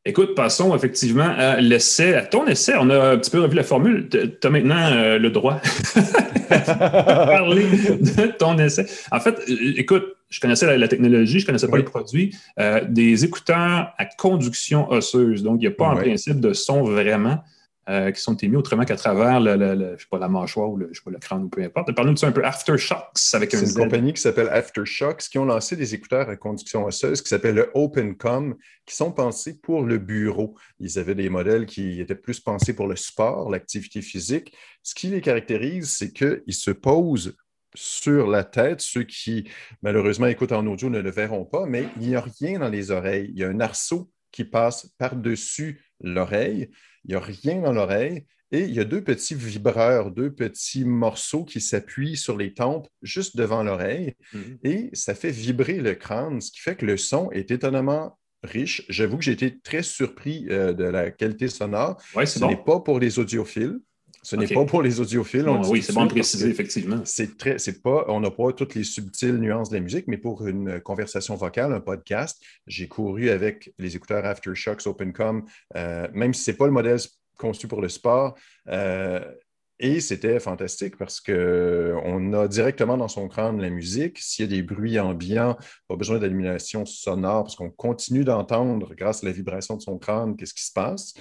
Écoute, passons effectivement à l'essai, à ton essai. On a un petit peu revu la formule. Tu as maintenant euh, le droit de parler de ton essai. En fait, euh, écoute, je connaissais la, technologie, je ne connaissais pas les produits. Euh, des écouteurs à conduction osseuse. Donc, il n'y a pas un principe de son vraiment. Euh, qui sont émis autrement qu'à travers le, pas, la mâchoire ou le, je sais pas, le crâne ou peu importe. Parle-nous de ça un peu. Aftershocks avec une compagnie qui s'appelle Aftershocks qui ont lancé des écouteurs à conduction osseuse qui s'appellent le OpenCom, qui sont pensés pour le bureau. Ils avaient des modèles qui étaient plus pensés pour le sport, l'activité physique. Ce qui les caractérise, c'est qu'ils se posent sur la tête. Ceux qui, malheureusement, écoutent en audio ne le verront pas, mais il n'y a rien dans les oreilles. Il y a un arceau qui passe par-dessus l'oreille. Il n'y a rien dans l'oreille. Et il y a deux petits vibreurs, deux petits morceaux qui s'appuient sur les tempes juste devant l'oreille. Mhm. Et ça fait vibrer le crâne, ce qui fait que le son est étonnamment riche. J'avoue que j'ai été très surpris euh, de la qualité sonore. Ce n'est pas pour les audiophiles. Ce n'est pas pour les audiophiles. oui, c'est bon de préciser, effectivement. C'est très, c'est pas, on n'a pas toutes les subtiles nuances de la musique, mais pour une conversation vocale, un podcast, j'ai couru avec les écouteurs Aftershocks OpenCom, euh, même si ce n'est pas le modèle conçu pour le sport. Euh, et c'était fantastique parce qu'on a directement dans son crâne la musique. S'il y a des bruits ambiants, pas besoin d'illumination sonore parce qu'on continue d'entendre, grâce à la vibration de son crâne, qu'est-ce qui se passe.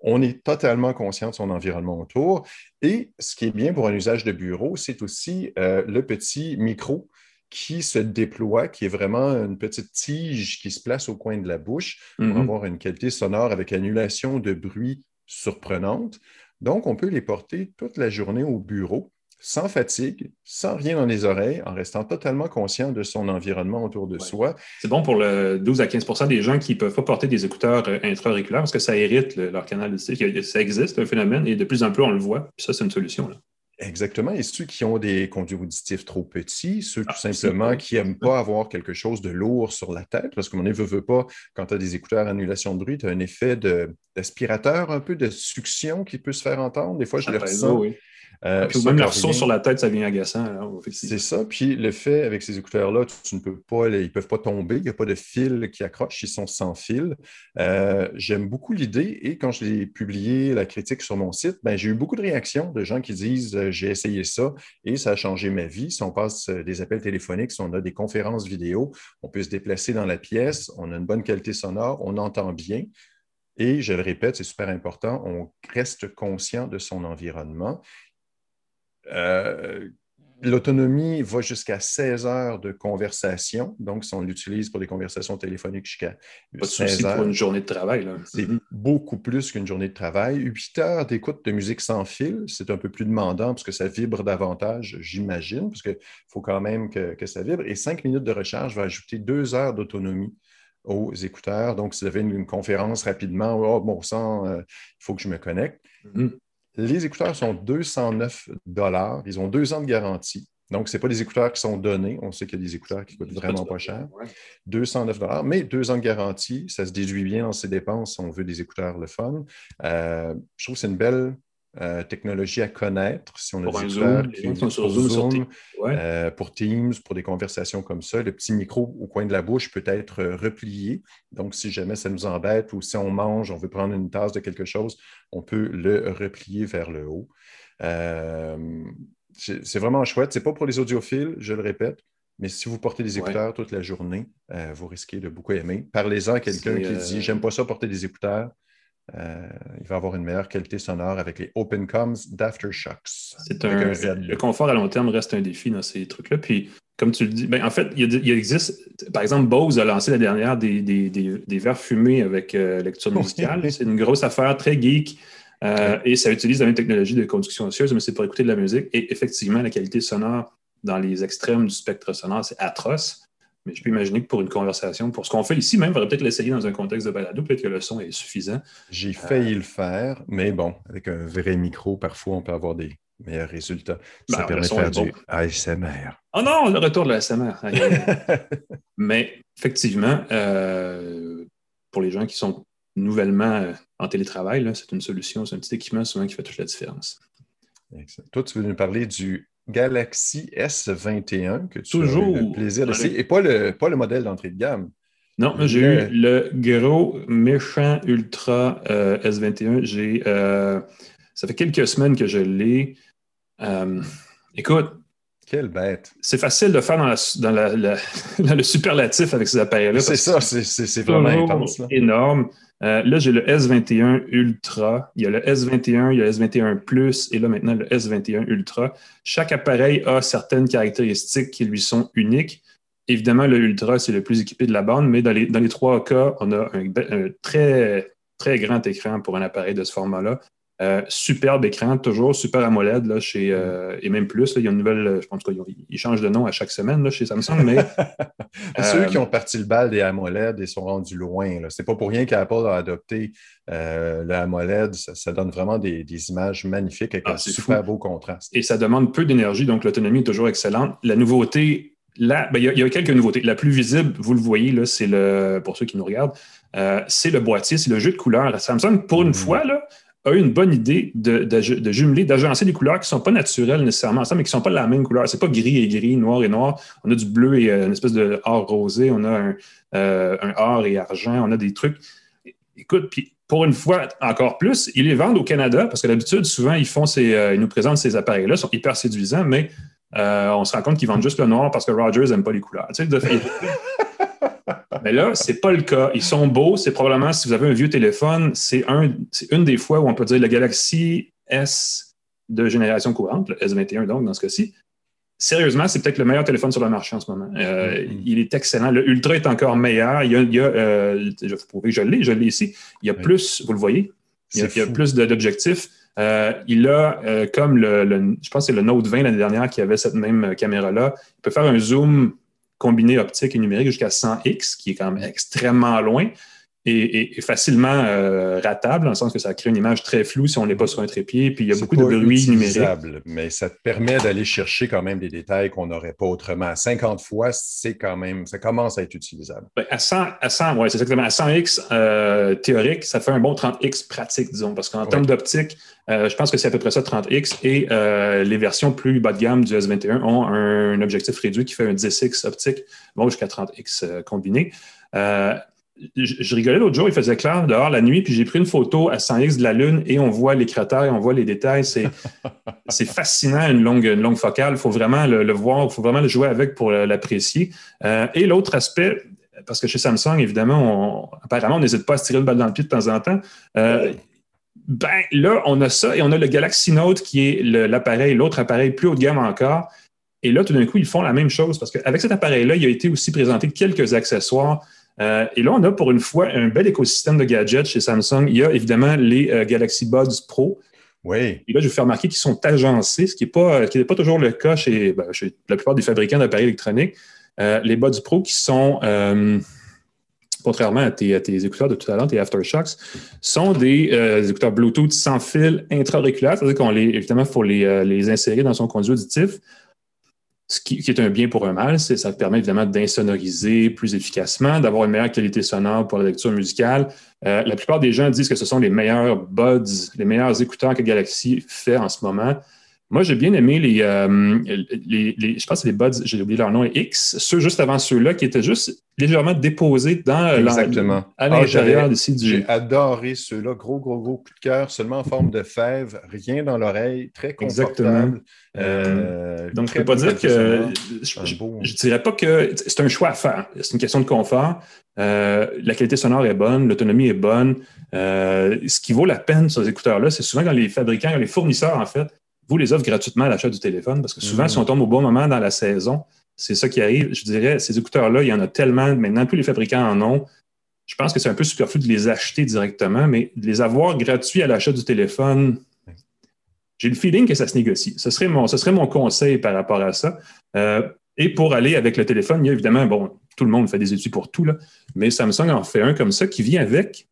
On est totalement conscient de son environnement autour. Et ce qui est bien pour un usage de bureau, c'est aussi euh, le petit micro qui se déploie, qui est vraiment une petite tige qui se place au coin de la bouche pour mm-hmm. avoir une qualité sonore avec annulation de bruit surprenante. Donc, on peut les porter toute la journée au bureau, sans fatigue, sans rien dans les oreilles, en restant totalement conscient de son environnement autour de soi. C'est bon pour le 12 à 15% des gens qui ne peuvent pas porter des écouteurs euh, intra-auriculaires parce que ça irrite leur canal de Ça existe, un phénomène, et de plus en plus, on le voit. Puis ça, c'est une solution. Là. Exactement. Et ceux qui ont des conduits auditifs trop petits, ceux tout ah, simplement qui n'aiment pas avoir quelque chose de lourd sur la tête, parce que mon ne veut, pas, quand tu as des écouteurs annulation de bruit, tu as un effet d'aspirateur, un peu de succion qui peut se faire entendre. Des fois, je le ressens. Euh, même leur son sur la tête, ça devient agaçant. C'est ça. Puis le fait avec ces écouteurs-là, tu ne peux pas, ils ne peuvent pas tomber. Il n'y a pas de fil qui accroche. Ils sont sans fil. Euh, j'aime beaucoup l'idée. Et quand j'ai publié la critique sur mon site, ben, j'ai eu beaucoup de réactions de gens qui disent euh, j'ai essayé ça et ça a changé ma vie. Si on passe des appels téléphoniques, si on a des conférences vidéo, on peut se déplacer dans la pièce, on a une bonne qualité sonore, on entend bien. Et je le répète, c'est super important, on reste conscient de son environnement. Euh, l'autonomie va jusqu'à 16 heures de conversation. Donc, si on l'utilise pour des conversations téléphoniques jusqu'à 16 heures. pour une journée de travail. C'est beaucoup plus qu'une journée de travail. 8 heures d'écoute de musique sans fil, c'est un peu plus demandant parce que ça vibre davantage, j'imagine, parce qu'il faut quand même que, que, ça vibre. Et 5 minutes de recharge va ajouter 2 heures d'autonomie aux écouteurs. Donc, si vous avez une, conférence rapidement, oh, bon sang, euh, il faut que je me connecte. Mm-hmm. Les écouteurs sont 209 Ils ont deux ans de garantie. Donc, ce pas des écouteurs qui sont donnés. On sait qu'il y a des écouteurs qui coûtent vraiment pas cher. 209 mais deux ans de garantie. Ça se déduit bien dans ses dépenses si on veut des écouteurs le fun. Euh, je trouve que c'est une belle euh, technologie à connaître. Si on a des Zoom, Zoom, euh, pour Teams, pour des conversations comme ça, le petit micro au coin de la bouche peut être euh, replié. Donc, si jamais ça nous embête ou si on mange, on veut prendre une tasse de quelque chose, on peut le replier vers le haut. c'est vraiment chouette. Ce n'est pas pour les audiophiles, je le répète. Mais si vous portez des écouteurs toute la journée, vous risquez de beaucoup aimer. Parlez-en à quelqu'un qui dit J'aime pas ça porter des écouteurs. Euh, il va avoir une meilleure qualité sonore avec les Open Coms d'Aftershocks. C'est un, le confort à long terme reste un défi dans ces trucs-là. Puis, comme tu le dis, ben, en fait, il, existe, par exemple, Bose a lancé la dernière des, des, verres fumés avec euh, lecture musicale. c'est une grosse affaire, très geek. Euh, et ça utilise la même technologie de conduction osseuse, mais c'est pour écouter de la musique. Et effectivement, la qualité sonore dans les extrêmes du spectre sonore, c'est atroce. Mais je peux imaginer que pour une conversation, pour ce qu'on fait ici, même, on va peut-être l'essayer dans un contexte de balado, peut-être que le son est suffisant. J'ai failli le faire, mais bon, avec un vrai micro, parfois, on peut avoir des meilleurs résultats. Ça ben, permet de faire du ASMR. Oh non, le retour de l'ASMR. mais effectivement, euh, pour les gens qui sont nouvellement euh, en télétravail, c'est une solution, c'est un petit équipement souvent qui fait toute la différence. Toi, tu veux nous parler du Galaxy S21 que tu Toujours. as eu le plaisir d'essayer. Et pas le, pas le modèle d'entrée de gamme. Non, j'ai eu le gros méchant Ultra euh, S21. J'ai, euh, ça fait quelques semaines que je l'ai. Euh, écoute, Quelle bête. C'est facile de faire dans, le superlatif avec ces appareils-là. C'est ça, c'est vraiment intense. Énorme. Euh, là, j'ai le S21 Ultra, il y a le S21, il y a le S21 Plus et là maintenant le S21 Ultra. Chaque appareil a certaines caractéristiques qui lui sont uniques. Évidemment, le Ultra, c'est le plus équipé de la bande, mais dans les, trois cas, on a un, un très, très grand écran pour un appareil de ce format-là. Euh, superbe écran, toujours super AMOLED là, chez, euh, et même plus. il y a une nouvelle, je pense qu'ils changent de nom à chaque semaine là, chez Samsung. Mais, Ceux euh, qui ont parti le bal des AMOLED et sont rendus loin. Ce n'est pas pour rien qu'Apple a adopté le AMOLED. Ça, donne vraiment des, images magnifiques avec ah, un super beau contraste. Et ça demande peu d'énergie, donc l'autonomie est toujours excellente. La nouveauté, là, ben, il, y a, quelques nouveautés. La plus visible, vous le voyez, c'est le, pour ceux qui nous regardent, c'est le boîtier, c'est le jeu de couleurs. Samsung, pour une mm. fois, là, a eu une bonne idée de, jumeler, d'agencer des couleurs qui ne sont pas naturelles nécessairement mais qui ne sont pas la même couleur. Ce n'est pas gris et gris, noir et noir. On a du bleu et euh, une espèce de or rosé, on a un, euh, un, or et argent, on a des trucs. Écoute, puis pour une fois, encore plus, ils les vendent au Canada, parce que d'habitude, souvent, ils font ces, euh, ils nous présentent ces appareils-là, sont hyper séduisants, mais on se rend compte qu'ils vendent juste le noir parce que Rogers n'aime pas les couleurs. Mais là, ce n'est pas le cas. Ils sont beaux. C'est probablement, si vous avez un vieux téléphone, c'est un, une des fois où on peut dire le Galaxy S de génération courante, le S21 donc, dans ce cas-ci. Sérieusement, c'est peut-être le meilleur téléphone sur le marché en ce moment. Euh, mm-hmm. Il est excellent. Le Ultra est encore meilleur. Il y a, euh, je vous prouver que je l'ai, je l'ai ici. Il y a plus, vous le voyez, il y a, plus d'objectifs. Euh, il a, comme le, je pense que c'est le Note 20 l'année dernière qui avait cette même caméra-là, il peut faire un zoom combiné optique et numérique jusqu'à 100x, qui est quand même extrêmement loin et, facilement euh, ratable, dans le sens que ça crée une image très floue si on n'est pas sur un trépied, puis il y a beaucoup de bruit numérique. Mais ça te permet d'aller chercher quand même des détails qu'on n'aurait pas autrement. 50 fois, c'est quand même, ça commence à être utilisable. Ben, à 100, à 100 ouais, c'est exactement. À 100x euh, théorique, ça fait un bon 30x pratique, disons, parce qu'en termes d'optique, euh, je pense que c'est à peu près ça, 30x, et les versions plus bas de gamme du S21 ont un, objectif réduit qui fait un 10x optique, bon jusqu'à 30x combiné je, rigolais l'autre jour, il faisait clair dehors la nuit, puis j'ai pris une photo à 100x de la Lune et on voit les cratères, on voit les détails. C'est, fascinant, une longue, longue focale. Il faut vraiment le, voir, il faut vraiment le jouer avec pour l'apprécier. Euh, et l'autre aspect, parce que chez Samsung, évidemment, on, apparemment, on n'hésite pas à se tirer une balle dans le pied de temps en temps. Euh, ben là, on a ça et on a le Galaxy Note qui est l'appareil, l'autre appareil plus haut de gamme encore. Et là, tout d'un coup, ils font la même chose parce qu'avec cet appareil-là, il a été aussi présenté quelques accessoires euh, et là, on a pour une fois un bel écosystème de gadgets chez Samsung. Il y a évidemment les euh, Galaxy Buds Pro. Oui. Et là, je vais faire remarquer qu'ils sont agencés, ce qui n'est pas, pas toujours le cas chez, ben, la plupart des fabricants d'appareils électroniques. Euh, les Buds Pro qui sont, contrairement à tes, écouteurs de tout à l'heure, tes Aftershocks, sont des écouteurs Bluetooth sans fil intra-auriculaire, c'est-à-dire qu'on les, évidemment, il faut les, les, insérer dans son conduit auditif ce qui, est un bien pour un mal, c'est ça permet évidemment d'insonoriser plus efficacement, d'avoir une meilleure qualité sonore pour la lecture musicale. Euh, la plupart des gens disent que ce sont les meilleurs buds, les meilleurs écouteurs que Galaxy fait en ce moment. Moi, j'ai bien aimé les, euh, les, je pense que les Buds, j'ai oublié leur nom, X, ceux juste avant ceux-là, qui étaient juste légèrement déposés dans Exactement. à ah, l'intérieur d'ici du. J'ai adoré ceux-là, gros, gros, gros coup de cœur, seulement en forme de fève, rien dans l'oreille, très confortable. Exactement. Euh, donc, je ne peux pas dire que. Je ne dirais pas que c'est un choix à faire. C'est une question de confort. Euh, la qualité sonore est bonne, l'autonomie est bonne. ce qui vaut la peine sur ces écouteurs-là, c'est souvent quand les fabricants, les fournisseurs, en fait, vous les offrent gratuitement à l'achat du téléphone parce que souvent, si on tombe au bon moment dans la saison, c'est ça qui arrive. Je dirais, ces écouteurs-là, il y en a tellement. Maintenant, tous les fabricants en ont. Je pense que c'est un peu superflu de les acheter directement, mais de les avoir gratuits à l'achat du téléphone, j'ai le feeling que ça se négocie. Ce serait mon, ce serait mon conseil par rapport à ça. Euh, et pour aller avec le téléphone, il y a évidemment, bon, tout le monde fait des études pour tout, là, mais Samsung en fait un comme ça qui vient avec,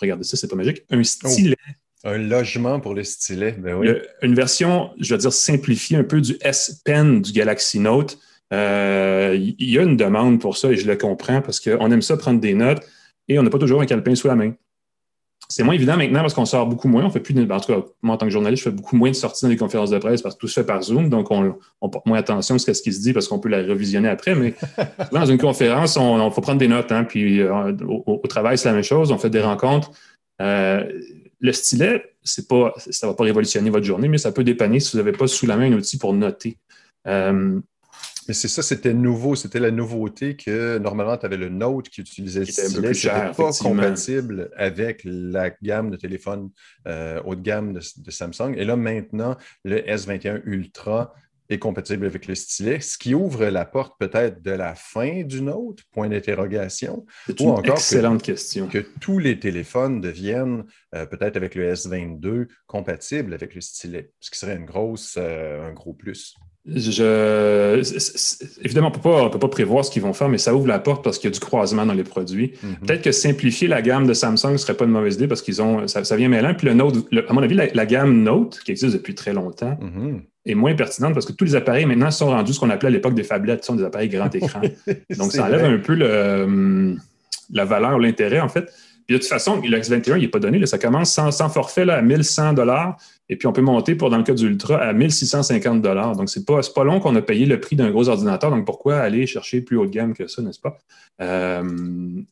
regardez ça, c'est pas magique, un stylet. Un logement pour le stylet, ben oui. une version, je veux dire, simplifiée un peu du S Pen du Galaxy Note. Euh, il y a une demande pour ça et je le comprends parce qu'on aime ça prendre des notes et on n'a pas toujours un calepin sous la main. C'est moins évident maintenant parce qu'on sort beaucoup moins. On fait plus, en tout cas, moi en tant que journaliste, je fais beaucoup moins de sorties dans les conférences de presse parce que tout se fait par Zoom, donc on, porte moins attention à ce qui se dit parce qu'on peut la revisionner après. Mais dans une conférence, on, faut prendre des notes. Hein, puis euh, au, travail, c'est la même chose. On fait des rencontres. Euh, le stylet, c'est pas, ça ne va pas révolutionner votre journée, mais ça peut dépanner si vous n'avez pas sous la main un outil pour noter. mais c'est ça, c'était nouveau. C'était la nouveauté que normalement, tu avais le Note qui utilisait le stylet. C'était pas compatible avec la gamme de téléphones haut de gamme de, de, Samsung. Et là, maintenant, le S21 Ultra est compatible avec le stylet, ce qui ouvre la porte peut-être de la fin du Note, point d'interrogation. C'est une excellente question. Que tous les téléphones deviennent euh, peut-être avec le S22 compatibles avec le stylet, ce qui serait une grosse, euh, un gros plus. Je, évidemment, on ne peut pas prévoir ce qu'ils vont faire, mais ça ouvre la porte parce qu'il y a du croisement dans les produits. Mm-hmm. Peut-être que simplifier la gamme de Samsung ne serait pas une mauvaise idée parce qu'ils ont ça, vient mêlant. Puis le Note, à mon avis, la, gamme Note, qui existe depuis très longtemps, mm-hmm est moins pertinente parce que tous les appareils maintenant sont rendus ce qu'on appelait à l'époque des phablettes, sont des appareils grand écran. Donc, ça enlève un peu le, hum, la valeur, l'intérêt, en fait. De toute façon, le X21, il n'est pas donné. ça commence sans, forfait là, à 1100 et puis on peut monter pour, dans le cas du Ultra, à 1650 Donc, c'est pas, pas long qu'on a payé le prix d'un gros ordinateur. Donc, pourquoi aller chercher plus haut de gamme que ça, n'est-ce pas? Euh,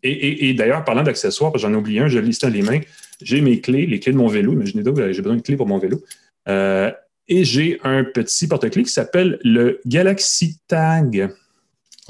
et, d'ailleurs, parlant d'accessoires, j'en ai oublié un, je lis ça les mains. J'ai mes clés, les clés de mon vélo. Imaginez donc, j'ai besoin de clés pour mon vélo. Euh, et j'ai un petit porte-clés qui s'appelle le Galaxy Tag.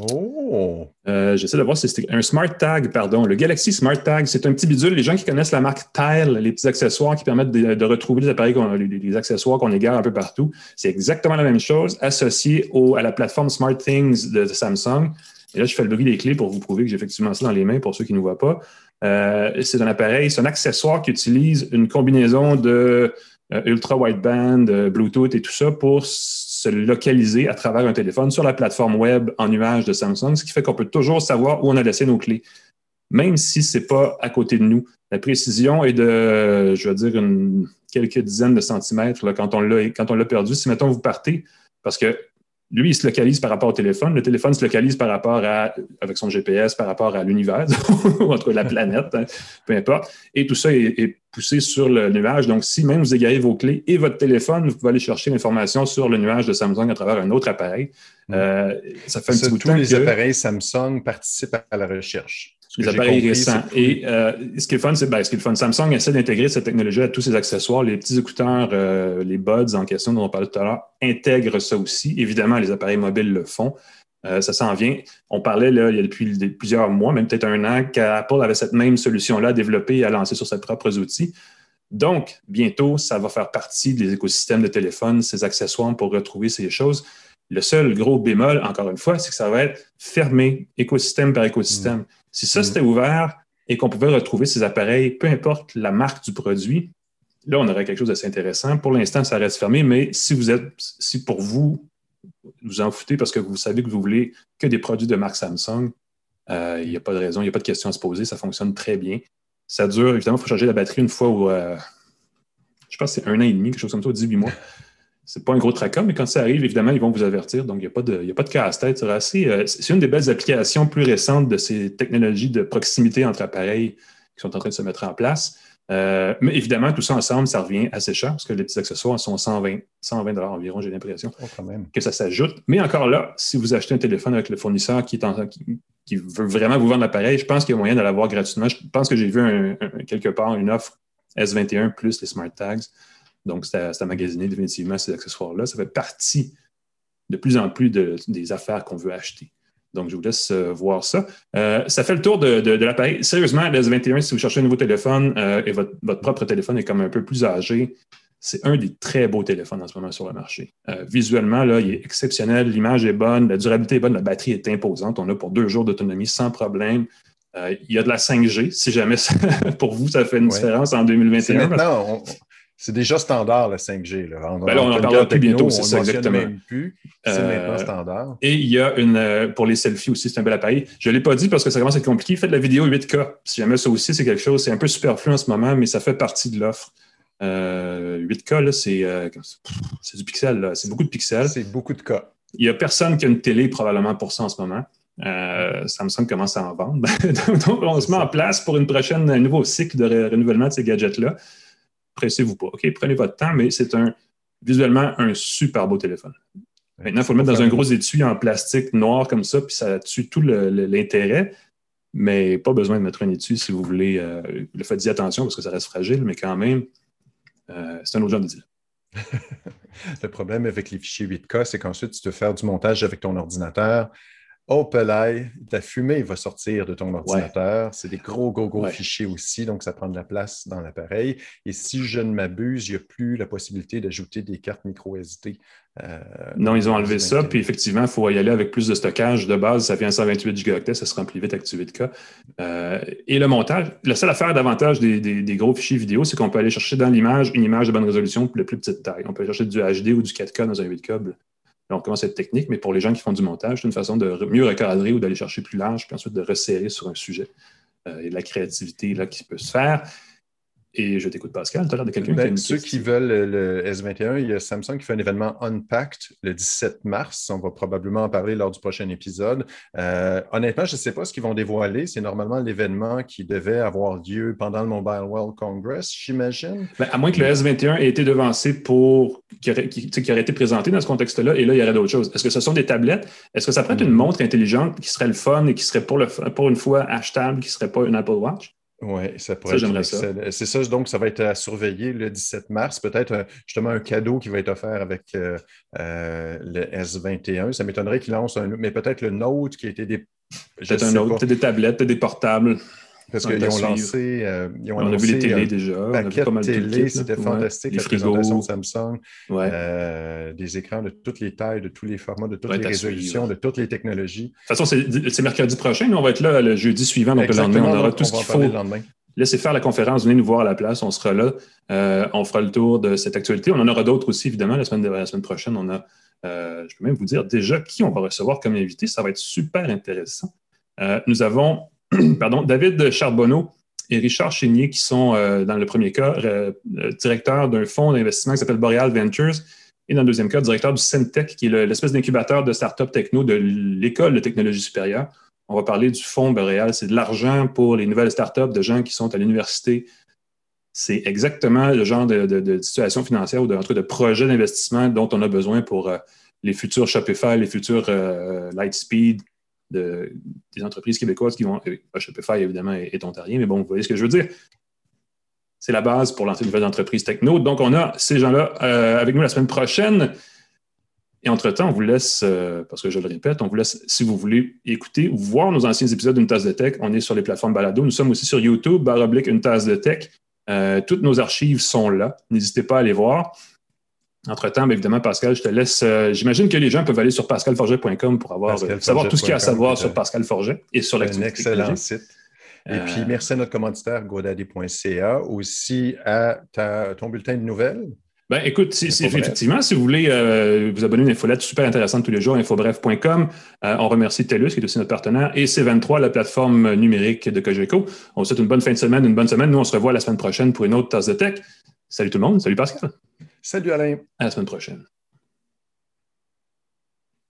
Oh! Euh, j'essaie de voir si c'est un Smart Tag, pardon. Le Galaxy Smart Tag, c'est un petit bidule. Les gens qui connaissent la marque Tile, les petits accessoires qui permettent de, retrouver les appareils, les, accessoires qu'on égare un peu partout, c'est exactement la même chose, associé à la plateforme Smart Things de, Samsung. Et là, je fais le bruit des clés pour vous prouver que j'ai effectivement ça dans les mains pour ceux qui ne voient pas. Euh, c'est un appareil, c'est un accessoire qui utilise une combinaison de euh, ultra wideband, Bluetooth et tout ça pour se localiser à travers un téléphone sur la plateforme web en nuage de Samsung, ce qui fait qu'on peut toujours savoir où on a laissé nos clés, même si ce n'est pas à côté de nous. La précision est de, je veux dire, une, quelques dizaines de centimètres quand on l'a perdu. Si, mettons, vous partez, parce que lui, il se localise par rapport au téléphone. Le téléphone se localise par rapport à, avec son GPS, par rapport à l'univers, ou entre la planète, hein, peu importe. Et tout ça est, poussé sur le nuage. Donc, si même vous égarez vos clés et votre téléphone, vous pouvez aller chercher l'information sur le nuage de Samsung à travers un autre appareil. Euh, ça fait un petit bout de temps. Tous les appareils Samsung participent à la recherche les appareils récents. Et euh, ce qui est fun, c'est ben, ce qui est fun. Samsung essaie d'intégrer cette technologie à tous ses accessoires. Les petits écouteurs, euh, les buds en question dont on parlait tout à l'heure, intègrent ça aussi. Évidemment, les appareils mobiles le font. Euh, ça s'en vient. On parlait là, il y a depuis plusieurs mois, même peut-être un an, qu'Apple avait cette même solution-là développée et à lancer sur ses propres outils. Donc, bientôt, ça va faire partie des écosystèmes de téléphone, ces accessoires pour retrouver ces choses. Le seul gros bémol, encore une fois, c'est que ça va être fermé, écosystème par écosystème. Mm. Si ça, c'était ouvert et qu'on pouvait retrouver ces appareils, peu importe la marque du produit, là, on aurait quelque chose d'assez intéressant. Pour l'instant, ça reste fermé, mais si vous êtes, si pour vous, vous en foutez parce que vous savez que vous voulez que des produits de marque Samsung, euh, il n'y a pas de raison, il n'y a pas de question à se poser, ça fonctionne très bien. Ça dure, évidemment, il faut changer la batterie une fois ou, euh, je pense que c'est un an et demi, quelque chose comme ça, 18 mois. C'est pas un gros tracas, mais quand ça arrive, évidemment, ils vont vous avertir. Donc, il n'y a pas de, de casse-tête. Euh, c'est une des belles applications plus récentes de ces technologies de proximité entre appareils qui sont en train de se mettre en place. Euh, mais évidemment, tout ça ensemble, ça revient assez cher parce que les petits accessoires sont 120, 120 environ, j'ai l'impression oh, que ça s'ajoute. Mais encore là, si vous achetez un téléphone avec le fournisseur qui, qui, veut vraiment vous vendre l'appareil, je pense qu'il y a moyen de l'avoir gratuitement. Je pense que j'ai vu quelque part une offre S21 plus les smart tags donc, c'est à, magasiner définitivement ces accessoires-là. Ça fait partie de plus en plus des affaires qu'on veut acheter. Donc, je vous laisse euh, voir ça. Euh, ça fait le tour de, l'appareil. Sérieusement, le S21, si vous cherchez un nouveau téléphone euh, et votre, propre téléphone est comme un peu plus âgé, c'est un des très beaux téléphones en ce moment sur le marché. visuellement, là, il est exceptionnel, l'image est bonne, la durabilité est bonne, la batterie est imposante. On a pour deux jours d'autonomie sans problème. il y a de la 5G, si jamais pour vous, ça fait une différence en 2021. Maintenant, c'est déjà standard, le 5G. Là. On, ben en parlera plus bientôt, c'est ça, exactement. C'est maintenant euh, standard. Et il y a une, euh, pour les selfies aussi, c'est un bel appareil. Je ne l'ai pas dit parce que ça commence à être compliqué. Faites la vidéo 8K. Si jamais ça aussi, c'est quelque chose, c'est un peu superflu en ce moment, mais ça fait partie de l'offre. 8K, euh, c'est du pixel. C'est beaucoup de pixels. C'est beaucoup de cas. Il n'y a personne qui a une télé probablement pour ça en ce moment. Samsung commence à en vendre. Donc, on se met en place pour une prochaine, un nouveau cycle de renouvellement de ces gadgets-là pressez-vous pas. OK, prenez votre temps, mais c'est un visuellement un super beau téléphone. Maintenant, il faut le mettre dans un gros étui en plastique noir comme ça, puis ça tue tout l'intérêt. Mais pas besoin de mettre un étui si vous voulez. Euh, le fait d'y attention parce que ça reste fragile, mais quand même, euh, c'est un autre genre de deal. le problème avec les fichiers 8K, c'est qu'ensuite, tu dois faire du montage avec ton ordinateur. Oh, pelay, la fumée va sortir de ton ordinateur. C'est des gros, gros, gros fichiers aussi, donc ça prend de la place dans l'appareil. Et si je ne m'abuse, il n'y a plus la possibilité d'ajouter des cartes micro SD. Euh, non, ils ont enlevé ça, puis effectivement, il faut y aller avec plus de stockage. De base, ça vient 128 Go ça se remplit vite avec 8K. Euh, et le montage, la seule affaire d'avantage des, gros fichiers vidéo, c'est qu'on peut aller chercher dans l'image une image de bonne résolution pour la plus petite taille. On peut chercher du HD ou du 4K dans un 8K on commence être technique, mais pour les gens qui font du montage, c'est une façon de mieux recadrer ou d'aller chercher plus large, puis ensuite de resserrer sur un sujet. Euh, et de la créativité là, qui peut se faire. Et je t'écoute, Pascal. Tu as l'air de quelqu'un qui ben, Ceux qui veulent le S21, il y a Samsung qui fait un événement Unpacked le 17 mars. On va probablement en parler lors du prochain épisode. Euh, honnêtement, je ne sais pas ce qu'ils vont dévoiler. C'est normalement l'événement qui devait avoir lieu pendant le Mobile World Congress, j'imagine. Ben, à moins que le S21 ait été devancé pour. qui aurait, qui, aurait été présenté dans ce contexte-là, et là, il y aurait d'autres choses. Est-ce que ce sont des tablettes? Est-ce que ça pourrait être une mm-hmm. montre intelligente qui serait le fun et qui serait pour, le, pour une fois achetable, qui ne serait pas une Apple Watch? Oui, ça pourrait être. C'est ça, donc ça va être à surveiller le 17 mars. Peut-être euh, justement un cadeau qui va être offert avec euh, euh, le S21. Ça m'étonnerait qu'il lance un. Mais peut-être le Note qui a été des. Peut-être un autre, des tablettes, des portables. Parce qu'ils ont lancé. Euh, ils ont on a vu les télés déjà. On a vu pas mal télé, c'était fantastique. la présentation de Samsung. Euh, des écrans de toutes les tailles, de tous les formats, de toutes les résolutions, de toutes les technologies. De toute façon, c'est mercredi prochain. Nous, on va être là le jeudi suivant, donc le lendemain. On aura tout ce qu'il faut. Laissez faire la conférence, venez nous voir à la place, on sera là. Euh, on fera le tour de cette actualité. On en aura d'autres aussi, évidemment, la semaine, la semaine prochaine. On a, je peux même vous dire déjà qui on va recevoir comme invité. Ça va être super intéressant. nous avons pardon, David Charbonneau et Richard Chénier, qui sont, euh, dans le premier cas, euh, euh, directeurs d'un fonds d'investissement qui s'appelle Boreal Ventures, et dans le deuxième cas, directeur du Centec, qui est l'espèce d'incubateur de start-up techno de l'École de technologie supérieure. On va parler du fonds Boreal. C'est de l'argent pour les nouvelles start-up de gens qui sont à l'université. C'est exactement le genre de, situation financière ou de, de projet d'investissement dont on a besoin pour les futurs Shopify, les futurs Lightspeed, de, des entreprises québécoises qui vont. Shopify, évidemment, est, ontarien, mais bon, vous voyez ce que je veux dire. C'est la base pour lancer une nouvelle entreprise techno. Donc, on a ces gens-là euh, avec nous la semaine prochaine. Et entre-temps, on vous laisse, euh, parce que je le répète, on vous laisse, si vous voulez écouter ou voir nos anciens épisodes d'une tasse de tech, on est sur les plateformes balado. Nous sommes aussi sur YouTube, barre oblique, une tasse de tech. Euh, toutes nos archives sont là. N'hésitez pas à les voir. Entre-temps, évidemment, Pascal, je te laisse. Euh, j'imagine que les gens peuvent aller sur pascalforget.com pour avoir, euh, savoir tout ce qu'il y a à savoir sur Pascal Forget et sur l'activité. Un excellent site. Et puis, euh, merci à notre commanditaire, godaddy.ca, aussi à ton bulletin de nouvelles. Ben, écoute, effectivement, si vous voulez vous abonner à une infolette super intéressante tous les jours, infobref.com, on remercie TELUS, qui est aussi notre partenaire, et C23, la plateforme numérique de Cogeco. On vous souhaite une bonne fin de semaine, une bonne semaine. Nous, on se revoit la semaine prochaine pour une autre tasse de tech. Salut tout le monde. Salut Pascal. Salut Alain. À la semaine prochaine.